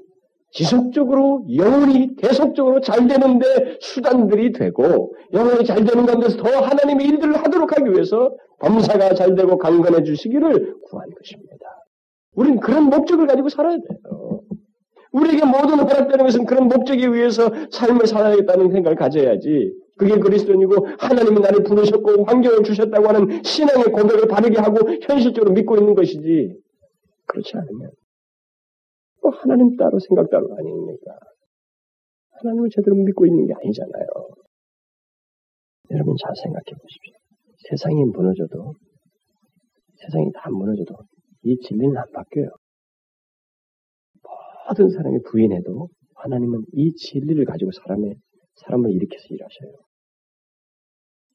지속적으로 영혼이 계속적으로 잘 되는데 수단들이 되고 영혼이 잘 되는 가운데서 더 하나님의 일들을 하도록 하기 위해서 범사가 잘 되고 강건해 주시기를 구한 것입니다. 우리는 그런 목적을 가지고 살아야 돼요. 우리에게 모든 허락되는 것은 그런 목적에 의해서 삶을 살아야겠다는 생각을 가져야지. 그게 그리스도인이고 하나님이 나를 부르셨고 환경을 주셨다고 하는 신앙의 고백을 바르게 하고 현실적으로 믿고 있는 것이지. 그렇지 않으면 또 하나님 따로 생각 따로 아닙니까? 하나님을 제대로 믿고 있는 게 아니잖아요. 여러분 잘 생각해 보십시오. 세상이 무너져도 세상이 다 무너져도 이 진리는 안 바뀌어요. 모든 사람이 부인해도 하나님은 이 진리를 가지고 사람의 사람을 일으켜서 일하셔요.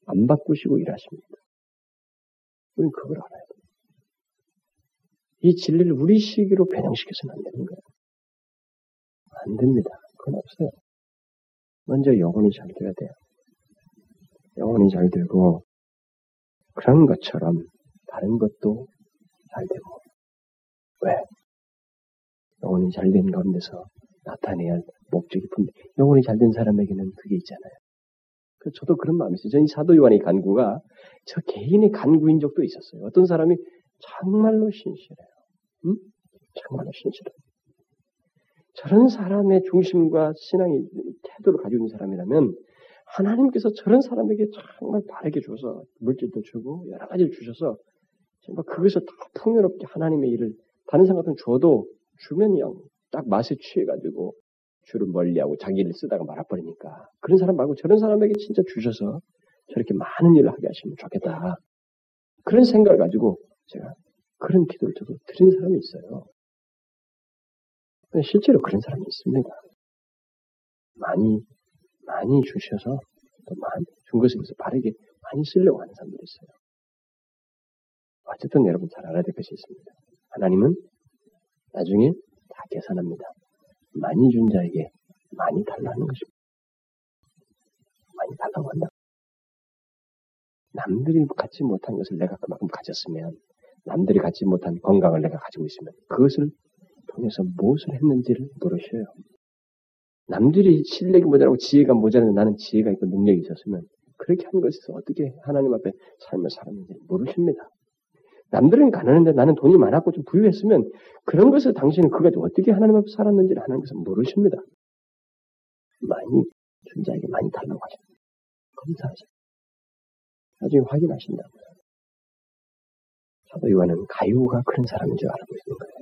안 바꾸시고 일하십니다. 우리는 그걸 알아야 돼요. 이 진리를 우리 시기로 변형시켜서는 안 되는 거예요. 안 됩니다. 그건 없어요. 먼저 영혼이 잘 돼야 돼요. 영혼이 잘 되고, 그런 것처럼 다른 것도 잘 되고. 왜? 영혼이 잘 된 가운데서 나타내야 할 목적이 분 영혼이 잘 된 사람에게는 그게 있잖아요. 그 저도 그런 마음이 있어요. 저는 사도 요한의 간구가 저 개인의 간구인 적도 있었어요. 어떤 사람이 정말로 신실해요. 응? 정말로 신실해요. 저런 사람의 중심과 신앙의 태도를 가지고 있는 사람이라면 하나님께서 저런 사람에게 정말 바르게 줘서 물질도 주고 여러 가지를 주셔서 정말 그것을 다 풍요롭게 하나님의 일을 다른 사람 같은 줘도 주면 그냥 딱 맛에 취해가지고 주를 멀리하고 자기 일을 쓰다가 말아버리니까 그런 사람 말고 저런 사람에게 진짜 주셔서 저렇게 많은 일을 하게 하시면 좋겠다. 그런 생각을 가지고 제가 그런 기도를 저도 드린 사람이 있어요. 실제로 그런 사람이 있습니다. 많이, 많이 주셔서 또 많이, 비해서 바르게 많이 쓰려고 하는 사람들이 있어요. 어쨌든 여러분 잘 알아야 될 것이 있습니다. 하나님은 나중에 다 계산합니다. 많이 준 자에게 많이 달라는 것입니다. 많이 달라고 한다. 남들이 갖지 못한 것을 내가 그만큼 가졌으면, 남들이 갖지 못한 건강을 내가 가지고 있으면, 그것을 통해서 무엇을 했는지를 물으셔요. 남들이 실력이 모자라고 지혜가 모자라는데 나는 지혜가 있고 능력이 있었으면, 그렇게 한 것에서 어떻게 하나님 앞에 삶을 살았는지 물으십니다. 남들은 가난한데 나는 돈이 많았고 좀 부유했으면 그런 것을 당신은 그가 어떻게 하나님 앞에 살았는지를 하나님께서 모르십니다. 많이 존재에게 많이 달라고 하십니다. 검사하십니다. 나중에 확인하신다고요. 사도 요한은 가요가 그런 사람인 줄 알고 있는 거예요.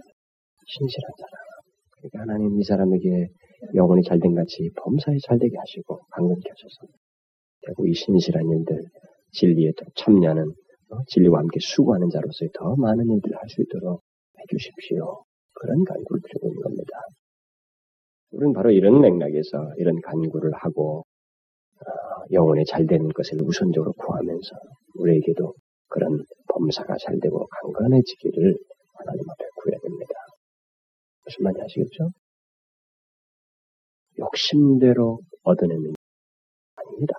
신실한 사람. 그러니까 하나님 이 사람에게 영혼이 잘된 같이 범사에 잘되게 하시고 강건케 하셔서 결국 이 신실한 일들 진리에 또 참여하는 어, 진리와 함께 수고하는 자로서 더 많은 일들을 할 수 있도록 해주십시오. 그런 간구를 드리고 있는 겁니다. 우리는 바로 이런 맥락에서 이런 간구를 하고 어, 영혼에 잘 되는 것을 우선적으로 구하면서 우리에게도 그런 범사가 잘 되고 강건해지기를 하나님 앞에 구해야 됩니다. 무슨 말인지 아시겠죠? 욕심대로 얻어내는 아닙니다.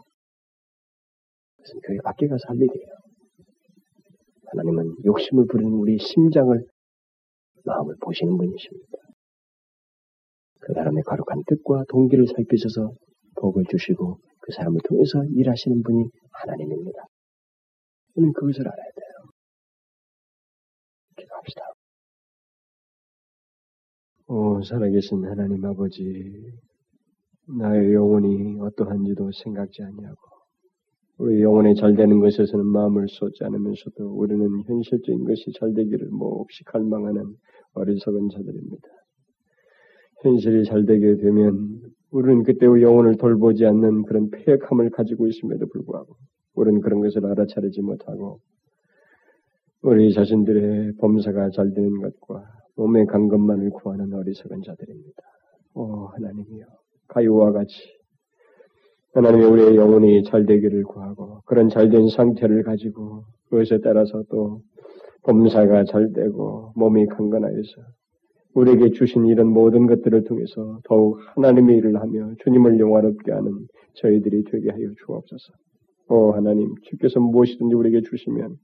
그것은 교회 밖에 가서 할 일이에요. 하나님은 욕심을 부리는 우리 심장을 마음을 보시는 분이십니다. 그 사람의 거룩한 뜻과 동기를 살피셔서 복을 주시고 그 사람을 통해서 일하시는 분이 하나님입니다. 우리는 그것을 알아야 돼요. 기도합시다. 오, 살아계신 하나님 아버지, 나의 영혼이 어떠한지도 생각지 아니하고 우리 영혼이 잘 되는 것에서는 마음을 쏟지 않으면서도 우리는 현실적인 것이 잘 되기를 몹시 갈망하는 어리석은 자들입니다. 현실이 잘 되게 되면 우리는 그때 의 영혼을 돌보지 않는 그런 폐역함을 가지고 있음에도 불구하고 우리는 그런 것을 알아차리지 못하고 우리 자신들의 범사가 잘 되는 것과 몸의 강건만을 구하는 어리석은 자들입니다. 오 하나님이여 가요와 같이 하나님의 우리의 영혼이 잘 되기를 구하고 그런 잘된 상태를 가지고 그것에 따라서 또 범사가 잘 되고 몸이 강건하여서 우리에게 주신 이런 모든 것들을 통해서 더욱 하나님의 일을 하며 주님을 영화롭게 하는 저희들이 되게 하여 주옵소서. 오 하나님, 주께서 무엇이든지 우리에게 주시면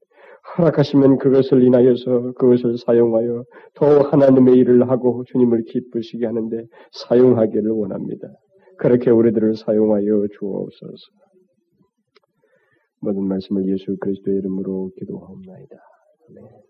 허락하시면 그것을 인하여서 그것을 사용하여 더 하나님의 일을 하고 주님을 기쁘시게 하는데 사용하기를 원합니다. 그렇게 우리들을 사용하여 주옵소서. 모든 말씀을 예수 그리스도의 이름으로 기도하옵나이다. 아멘.